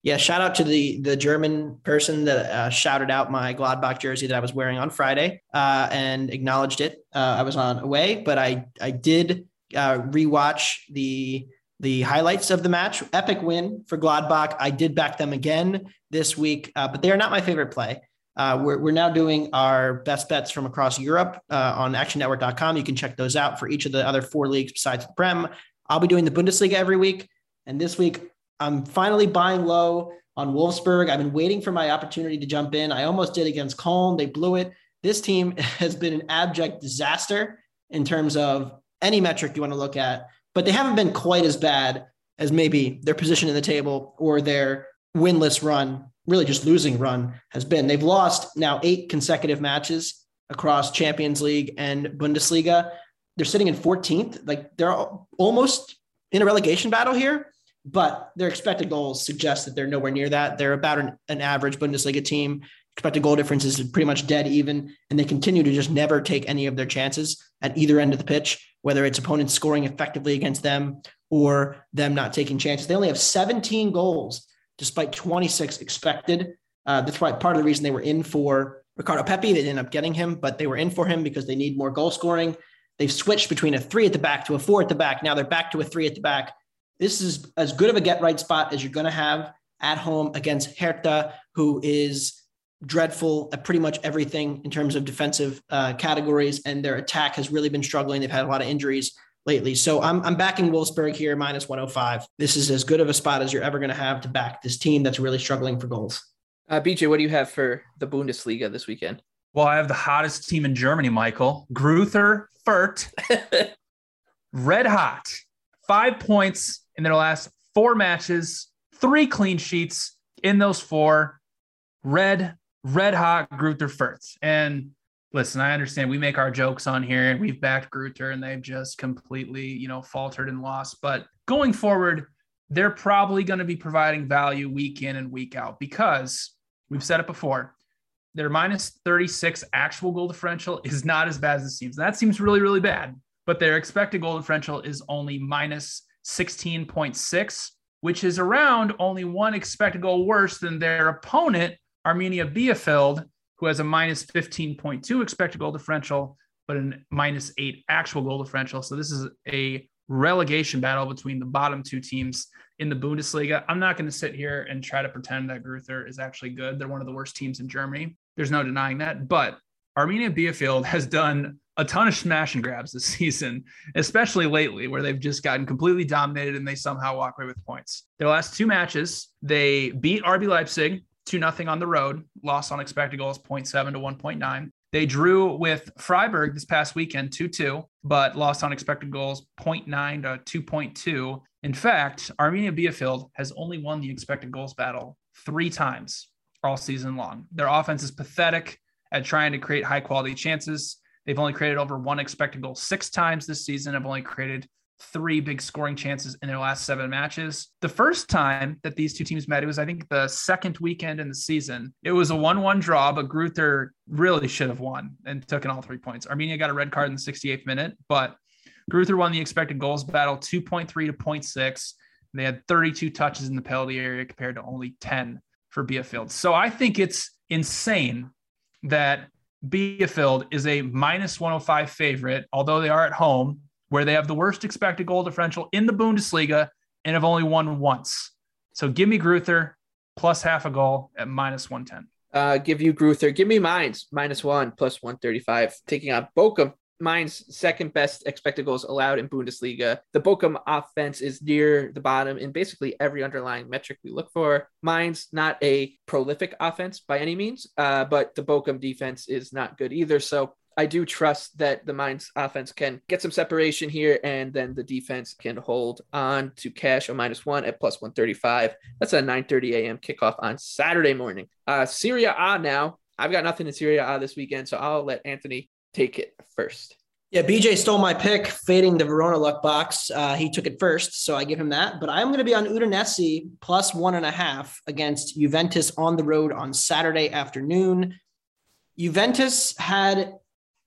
Speaker 3: Yeah, shout out to the the German person that uh, shouted out my Gladbach jersey that I was wearing on Friday uh, and acknowledged it. Uh, I was on away, but I I did uh, rewatch the the highlights of the match. Epic win for Gladbach. I did back them again this week, uh, but they are not my favorite play. Uh, we're, we're now doing our best bets from across Europe on actionnetwork.com. You can check those out for each of the other four leagues besides the Prem. I'll be doing the Bundesliga every week. And this week, I'm finally buying low on Wolfsburg. I've been waiting for my opportunity to jump in. I almost did against Cologne. They blew it. This team has been an abject disaster in terms of any metric you want to look at, but they haven't been quite as bad as maybe their position in the table or their winless run, really just losing run has been. They've lost now eight consecutive matches across Champions League and Bundesliga. They're sitting in 14th. Like they're almost in a relegation battle here but their expected goals suggest that they're nowhere near that. They're about an, an average Bundesliga team. Expected goal difference is pretty much dead even, and they continue to just never take any of their chances at either end of the pitch, whether it's opponents scoring effectively against them or them not taking chances. They only have 17 goals despite 26 expected. Uh, that's why part of the reason they were in for Ricardo Pepi. They didn't end up getting him, but they were in for him because they need more goal scoring. They've switched between a three at the back to a four at the back. Now they're back to a three at the back this is as good of a get right spot as you're going to have at home against Hertha, who is dreadful at pretty much everything in terms of defensive uh, categories, and their attack has really been struggling. They've had a lot of injuries. lately. So I'm, I'm backing Wolfsburg here, minus 105. This is as good of a spot as you're ever going to have to back this team that's really struggling for goals.
Speaker 2: Uh, BJ, what do you have for the Bundesliga this weekend?
Speaker 4: Well, I have the hottest team in Germany, Michael. Greuther Fürth. Red hot. Five points in their last four matches, three clean sheets in those four. Red, red hot Greuther Fürth. And listen, I understand we make our jokes on here and we've backed Greuther and they've just completely, you know, faltered and lost. But going forward, they're probably going to be providing value week in and week out because we've said it before. Their minus 36 actual goal differential is not as bad as it seems. That seems really, really bad. But their expected goal differential is only minus 16.6, which is around only one expected goal worse than their opponent, Arminia Bielefeld, who has a minus 15.2 expected goal differential, but a minus eight actual goal differential. So this is a relegation battle between the bottom two teams in the Bundesliga. I'm not going to sit here and try to pretend that Greuther is actually good. They're one of the worst teams in Germany. There's no denying that. But Arminia Bielefeld has done a ton of smash and grabs this season, especially lately, where they've just gotten completely dominated and they somehow walk away with points. Their last two matches, they beat RB Leipzig 2 0 on the road, lost on expected goals 0.7 to 1.9. They drew with Freiburg this past weekend 2 2, but lost on expected goals 0.9 to 2.2. In fact, Arminia Bielefeld has only won the expected goals battle three times all season long. Their offense is pathetic at trying to create high quality chances. They've only created over one expected goal six times this season, have only created three big scoring chances in their last seven matches. The first time that these two teams met, it was, I think, the second weekend in the season. It was a 1 1 draw, but Greuther really should have won and took in all three points. Arminia got a red card in the 68th minute, but Greuther won the expected goals battle 2.3 to 0.6. They had 32 touches in the penalty area compared to only 10 for Bielefeld. So I think it's insane that Bielefeld is a minus 105 favorite, although they are at home where they have the worst expected goal differential in the Bundesliga and have only won once. So give me Greuther plus half a goal at minus 110.
Speaker 2: Uh, give you Greuther. Give me Mainz minus one plus 135, taking on Bochum. Mainz second best expected goals allowed in Bundesliga. The Bochum offense is near the bottom in basically every underlying metric we look for. Mainz not a prolific offense by any means, uh, but the Bochum defense is not good either. So I do trust that the Mainz offense can get some separation here, and then the defense can hold on to cash a minus one at plus 135. That's a 9:30 a.m. kickoff on Saturday morning. Uh, Serie A now. I've got nothing in Serie A this weekend, so I'll let Anthony take it first.
Speaker 3: Yeah, BJ stole my pick, fading the Verona luck box. Uh, he took it first, so I give him that. But I'm going to be on Udinese plus one and a half against Juventus on the road on Saturday afternoon. Juventus had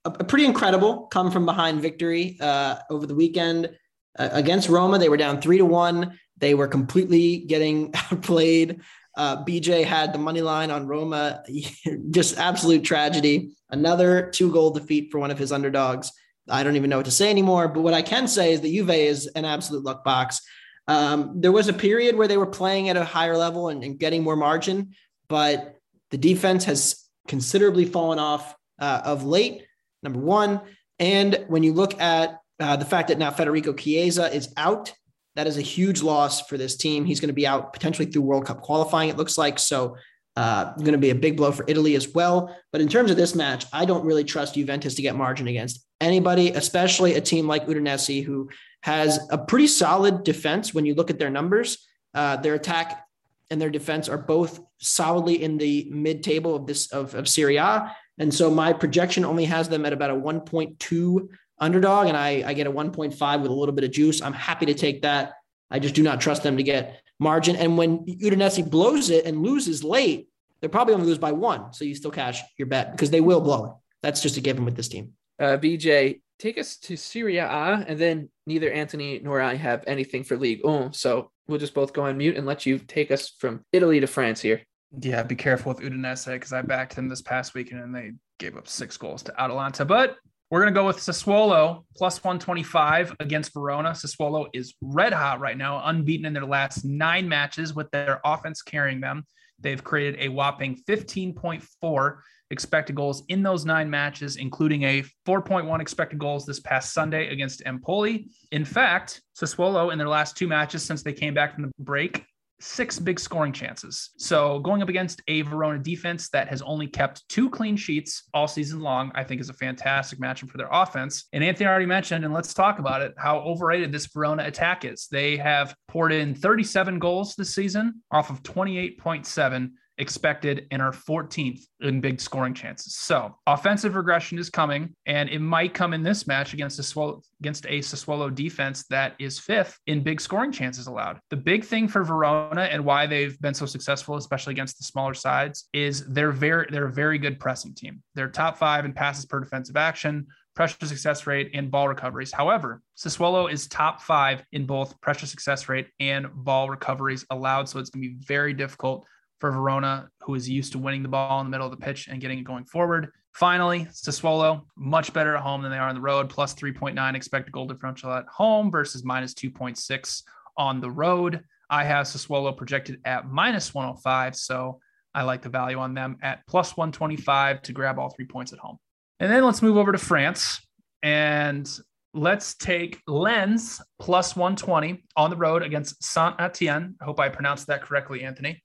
Speaker 3: a, a pretty incredible come from behind victory uh, over the weekend uh, against Roma. They were down three to one. They were completely getting outplayed. Uh, BJ had the money line on Roma. Just absolute tragedy. Another two goal defeat for one of his underdogs. I don't even know what to say anymore. But what I can say is that Juve is an absolute luck box. Um, there was a period where they were playing at a higher level and, and getting more margin, but the defense has considerably fallen off uh, of late number one. And when you look at uh, the fact that now Federico Chiesa is out, that is a huge loss for this team. He's going to be out potentially through World Cup qualifying, it looks like. So, uh, going to be a big blow for Italy as well. But in terms of this match, I don't really trust Juventus to get margin against anybody, especially a team like Udinese, who has a pretty solid defense when you look at their numbers. Uh, their attack and their defense are both solidly in the mid table of this of, of Serie A. And so my projection only has them at about a 1.2 underdog, and I, I get a 1.5 with a little bit of juice. I'm happy to take that. I just do not trust them to get margin. And when Udinese blows it and loses late, they're probably going to lose by one. So you still cash your bet because they will blow it. That's just a given with this team.
Speaker 2: Uh, BJ, take us to Serie A, and then neither Anthony nor I have anything for League Oh, So we'll just both go on mute and let you take us from Italy to France here.
Speaker 4: Yeah, be careful with Udinese because I backed them this past weekend and they gave up six goals to Atalanta. But we're going to go with Sassuolo plus 125 against Verona. Sassuolo is red hot right now, unbeaten in their last nine matches with their offense carrying them. They've created a whopping 15.4 expected goals in those nine matches, including a 4.1 expected goals this past Sunday against Empoli. In fact, Sassuolo in their last two matches since they came back from the break six big scoring chances. So going up against a Verona defense that has only kept two clean sheets all season long, I think is a fantastic matchup for their offense. And Anthony already mentioned, and let's talk about it, how overrated this Verona attack is. They have poured in 37 goals this season off of 28.7 expected and are 14th in big scoring chances. So offensive regression is coming, and it might come in this match against a Sassuolo, against a Sassuolo defense that is fifth in big scoring chances allowed. The big thing for Verona and why they've been so successful, especially against the smaller sides, is they're very they're a very good pressing team. They're top five in passes per defensive action pressure success rate, and ball recoveries. However, Sassuolo is top five in both pressure success rate and ball recoveries allowed. So it's going to be very difficult for Verona, who is used to winning the ball in the middle of the pitch and getting it going forward. Finally, Sassuolo, much better at home than they are on the road, plus 3.9 expected goal differential at home versus minus 2.6 on the road. I have Sassuolo projected at minus 105, so I like the value on them at plus 125 to grab all three points at home. And then let's move over to France and let's take Lens plus 120 on the road against Saint Etienne. I hope I pronounced that correctly, Anthony.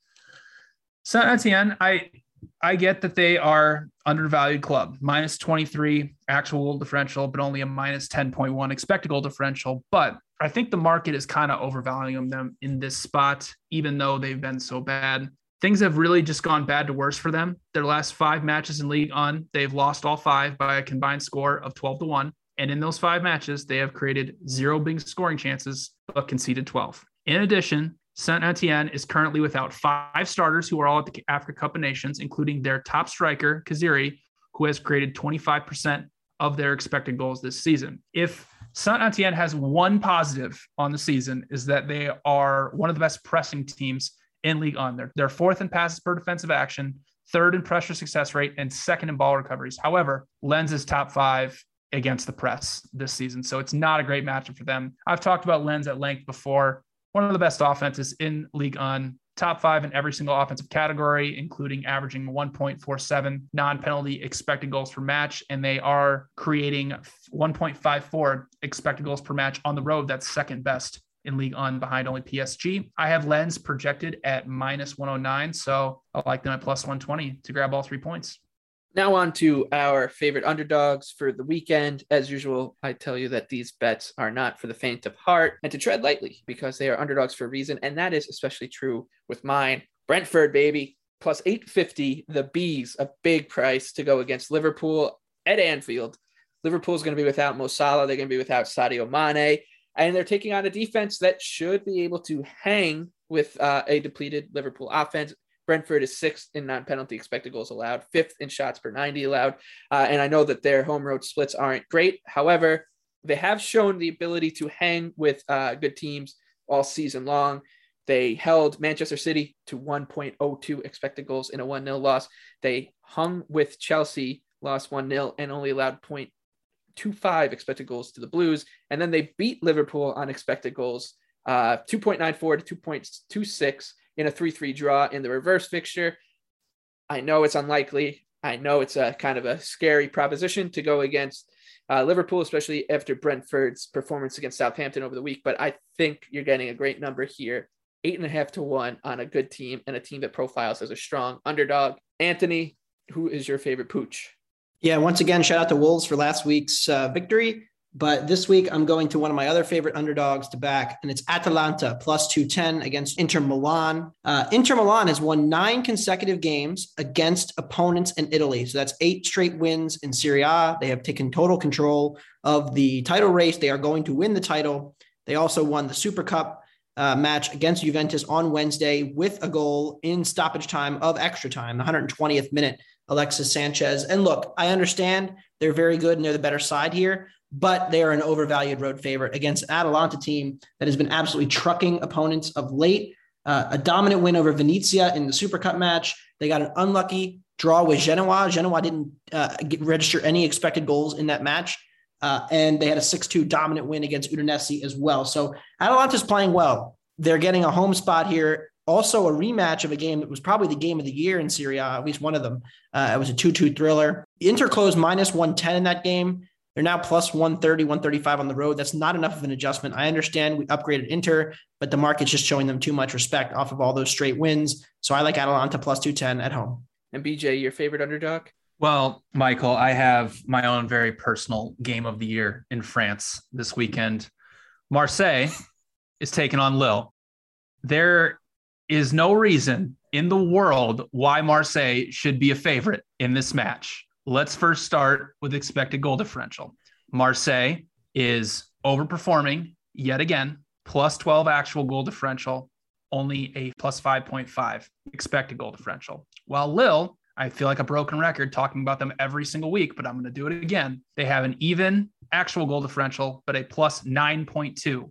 Speaker 4: Saint Etienne, I I get that they are undervalued club, minus 23 actual differential, but only a minus 10.1 expected goal differential. But I think the market is kind of overvaluing them in this spot, even though they've been so bad. Things have really just gone bad to worse for them. Their last five matches in Ligue 1, they've lost all five by a combined score of 12 to 1. And in those five matches, they have created zero big scoring chances, but conceded 12. In addition, Saint Etienne is currently without five starters who are all at the Africa Cup of Nations, including their top striker, Khazri, who has created 25% of their expected goals this season. If Saint Etienne has one positive on the season, is that they are one of the best pressing teams in Ligue 1. They're, they're fourth in passes per defensive action, third in pressure success rate, and second in ball recoveries. However, Lens is top five against the press this season. So it's not a great matchup for them. I've talked about Lens at length before one of the best offenses in Ligue 1 top five in every single offensive category, including averaging 1.47 non penalty expected goals per match. And they are creating 1.54 expected goals per match on the road. That's second best in Ligue 1 behind only PSG. I have Lens projected at minus 109. So I like them at plus 120 to grab all three points.
Speaker 2: Now, on to our favorite underdogs for the weekend. As usual, I tell you that these bets are not for the faint of heart and to tread lightly because they are underdogs for a reason. And that is especially true with mine. Brentford, baby, plus 850. The Bees, a big price to go against Liverpool at Anfield. Liverpool's going to be without Mo Salah. They're going to be without Sadio Mane. And they're taking on a defense that should be able to hang with uh, a depleted Liverpool offense. Brentford is sixth in non-penalty expected goals allowed, fifth in shots per 90 allowed. Uh, and I know that their home road splits aren't great. However, they have shown the ability to hang with uh, good teams all season long. They held Manchester City to 1.02 expected goals in a 1 0 loss. They hung with Chelsea, lost 1 0, and only allowed 0.25 expected goals to the Blues. And then they beat Liverpool on expected goals, uh, 2.94 to 2.26 in a 3 3 draw in the reverse fixture. I know it's unlikely. I know it's a kind of a scary proposition to go against uh, Liverpool, especially after Brentford's performance against Southampton over the week. But I think you're getting a great number here eight and a half to one on a good team and a team that profiles as a strong underdog. Anthony, who is your favorite pooch?
Speaker 3: Yeah, once again, shout out to Wolves for last week's uh, victory. But this week, I'm going to one of my other favorite underdogs to back, and it's Atalanta plus 210 against Inter Milan. Uh, Inter Milan has won nine consecutive games against opponents in Italy. So that's eight straight wins in Serie A. They have taken total control of the title race. They are going to win the title. They also won the Super Cup uh, match against Juventus on Wednesday with a goal in stoppage time of extra time, the 120th minute. Alexis Sanchez. And look, I understand they're very good and they're the better side here but they are an overvalued road favorite against an Atalanta team that has been absolutely trucking opponents of late. Uh, a dominant win over Venezia in the Super Cup match. They got an unlucky draw with Genoa. Genoa didn't uh, get, register any expected goals in that match. Uh, and they had a 6-2 dominant win against Udinese as well. So Atalanta's playing well. They're getting a home spot here Also, a rematch of a game that was probably the game of the year in Serie A, at least one of them. Uh, it was a 2 2 thriller. Inter closed minus 110 in that game. They're now plus 130, 135 on the road. That's not enough of an adjustment. I understand we upgraded Inter, but the market's just showing them too much respect off of all those straight wins. So I like Atalanta plus 210 at home.
Speaker 2: And BJ, your favorite underdog?
Speaker 4: Well, Michael, I have my own very personal game of the year in France this weekend. Marseille is taking on Lille. There is no reason in the world why Marseille should be a favorite in this match. Let's first start with expected goal differential. Marseille is overperforming yet again, plus 12 actual goal differential, only a plus 5.5 expected goal differential. While Lille, I feel like a broken record talking about them every single week, but I'm going to do it again. They have an even actual goal differential, but a plus 9.2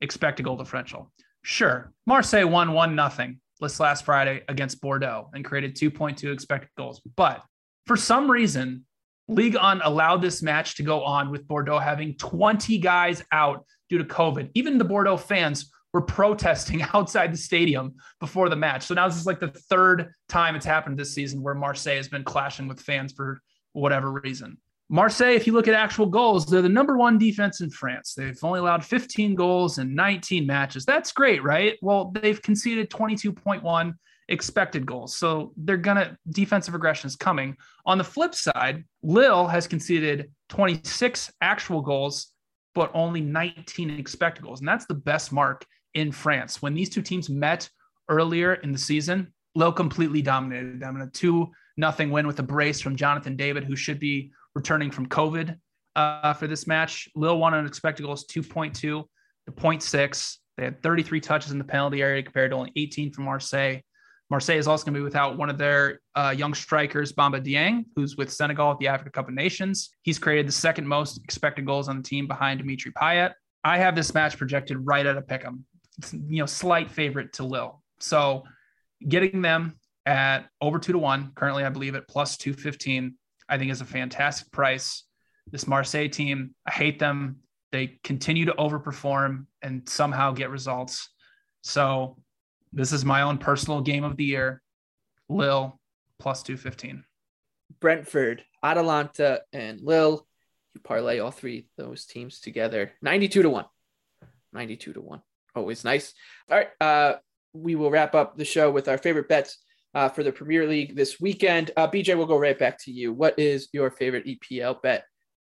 Speaker 4: expected goal differential. Sure, Marseille won 1 nothing this last Friday against Bordeaux and created 2.2 expected goals. But for some reason, Ligue 1 allowed this match to go on with Bordeaux having 20 guys out due to COVID. Even the Bordeaux fans were protesting outside the stadium before the match. So now this is like the third time it's happened this season where Marseille has been clashing with fans for whatever reason. Marseille, if you look at actual goals, they're the number one defense in France. They've only allowed 15 goals in 19 matches. That's great, right? Well, they've conceded 22.1 expected goals. So they're going to, defensive aggression is coming. On the flip side, Lille has conceded 26 actual goals, but only 19 expected goals. And that's the best mark in France. When these two teams met earlier in the season, Lille completely dominated them in a 2 nothing win with a brace from Jonathan David, who should be returning from COVID uh, for this match. Lille won on expected goals 2.2 to 0.6. They had 33 touches in the penalty area compared to only 18 from Marseille. Marseille is also going to be without one of their uh, young strikers, Bamba Dieng, who's with Senegal at the Africa Cup of Nations. He's created the second most expected goals on the team behind Dimitri Payet. I have this match projected right at a pick 'em. You know, slight favorite to Lille. So getting them at over two to one, currently I believe at plus 215, I think is a fantastic price. This Marseille team, I hate them. They continue to overperform and somehow get results. So this is my own personal game of the year. Lille plus 215.
Speaker 2: Brentford, Atalanta, and Lille. You parlay all three those teams together. 92 to 1. 92 to 1. Always nice. All right. Uh, we will wrap up the show with our favorite bets uh, for the Premier League this weekend. Uh, BJ, we'll go right back to you. What is your favorite EPL bet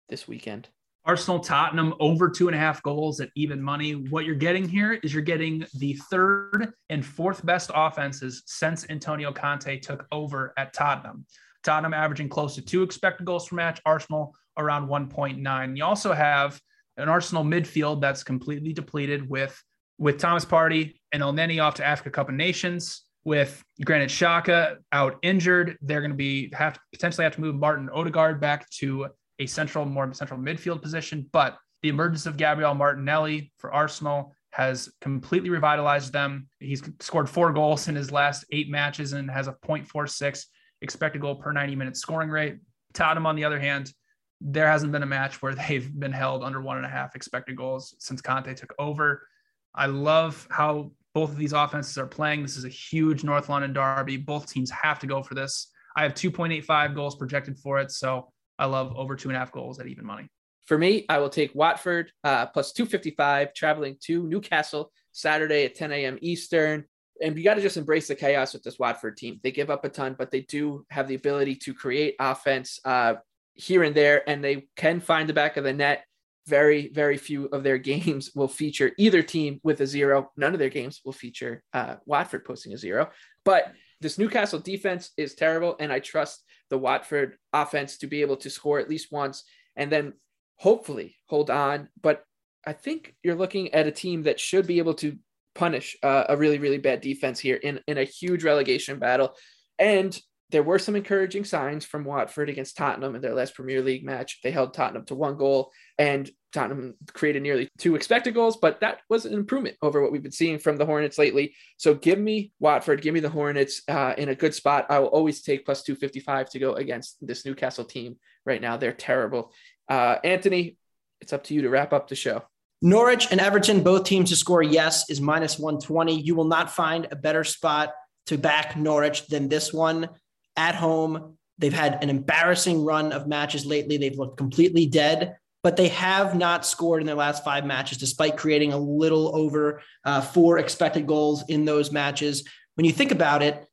Speaker 2: this weekend?
Speaker 4: Arsenal Tottenham over two and a half goals at even money. What you're getting here is you're getting the third and fourth best offenses since Antonio Conte took over at Tottenham. Tottenham averaging close to two expected goals per match, Arsenal around 1.9. You also have an Arsenal midfield that's completely depleted with with Thomas Partey and Elneny off to Africa Cup of Nations. With Granit Xhaka out injured, they're going to be have to potentially have to move Martin Odegaard back to a central, more central midfield position. But the emergence of Gabriel Martinelli for Arsenal has completely revitalized them. He's scored four goals in his last eight matches and has a 0.46 expected goal per 90 minute scoring rate. Tottenham, on the other hand, there hasn't been a match where they've been held under one and a half expected goals since Conte took over. I love how both of these offenses are playing. This is a huge North London derby. Both teams have to go for this. I have 2.85 goals projected for it. So I love over two and a half goals at even money.
Speaker 2: For me, I will take Watford uh, plus 255, traveling to Newcastle Saturday at 10 a.m. Eastern. And you got to just embrace the chaos with this Watford team. They give up a ton, but they do have the ability to create offense uh, here and there, and they can find the back of the net very, very few of their games will feature either team with a zero. None of their games will feature uh, Watford posting a zero. But this Newcastle defense is terrible, and I trust the Watford offense to be able to score at least once and then hopefully hold on. But I think you're looking at a team that should be able to punish uh, a really, really bad defense here in, in a huge relegation battle. And there were some encouraging signs from Watford against Tottenham in their last Premier League match. They held Tottenham to one goal, and Tottenham created nearly two expected goals, but that was an improvement over what we've been seeing from the Hornets lately. So give me Watford, give me the Hornets uh, in a good spot. I will always take plus 255 to go against this Newcastle team right now. They're terrible. Uh, Anthony, it's up to you to wrap up the show.
Speaker 3: Norwich and Everton, both teams to score yes, is minus 120. You will not find a better spot to back Norwich than this one at home. They've had an embarrassing run of matches lately. They've looked completely dead, but they have not scored in their last five matches, despite creating a little over uh, four expected goals in those matches. When you think about it,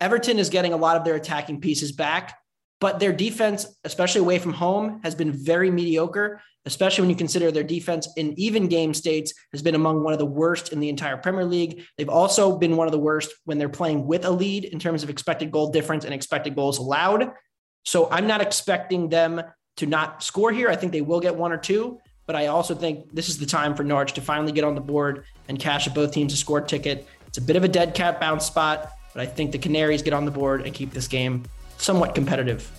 Speaker 3: Everton is getting a lot of their attacking pieces back, but their defense, especially away from home, has been very mediocre especially when you consider their defense in even game states has been among one of the worst in the entire Premier League. They've also been one of the worst when they're playing with a lead in terms of expected goal difference and expected goals allowed. So I'm not expecting them to not score here. I think they will get one or two, but I also think this is the time for Norwich to finally get on the board and cash a both teams to score ticket. It's a bit of a dead cat bounce spot, but I think the Canaries get on the board and keep this game somewhat competitive.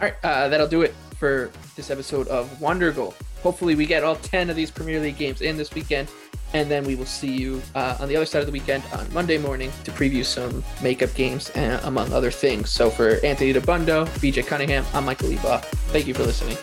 Speaker 2: All right, uh, that'll do it for this episode of Wonder Goal. Hopefully, we get all 10 of these Premier League games in this weekend, and then we will see you uh, on the other side of the weekend on Monday morning to preview some makeup games, uh, among other things. So, for Anthony Dabbundo, BJ Cunningham, I'm Michael Eba. Thank you for listening.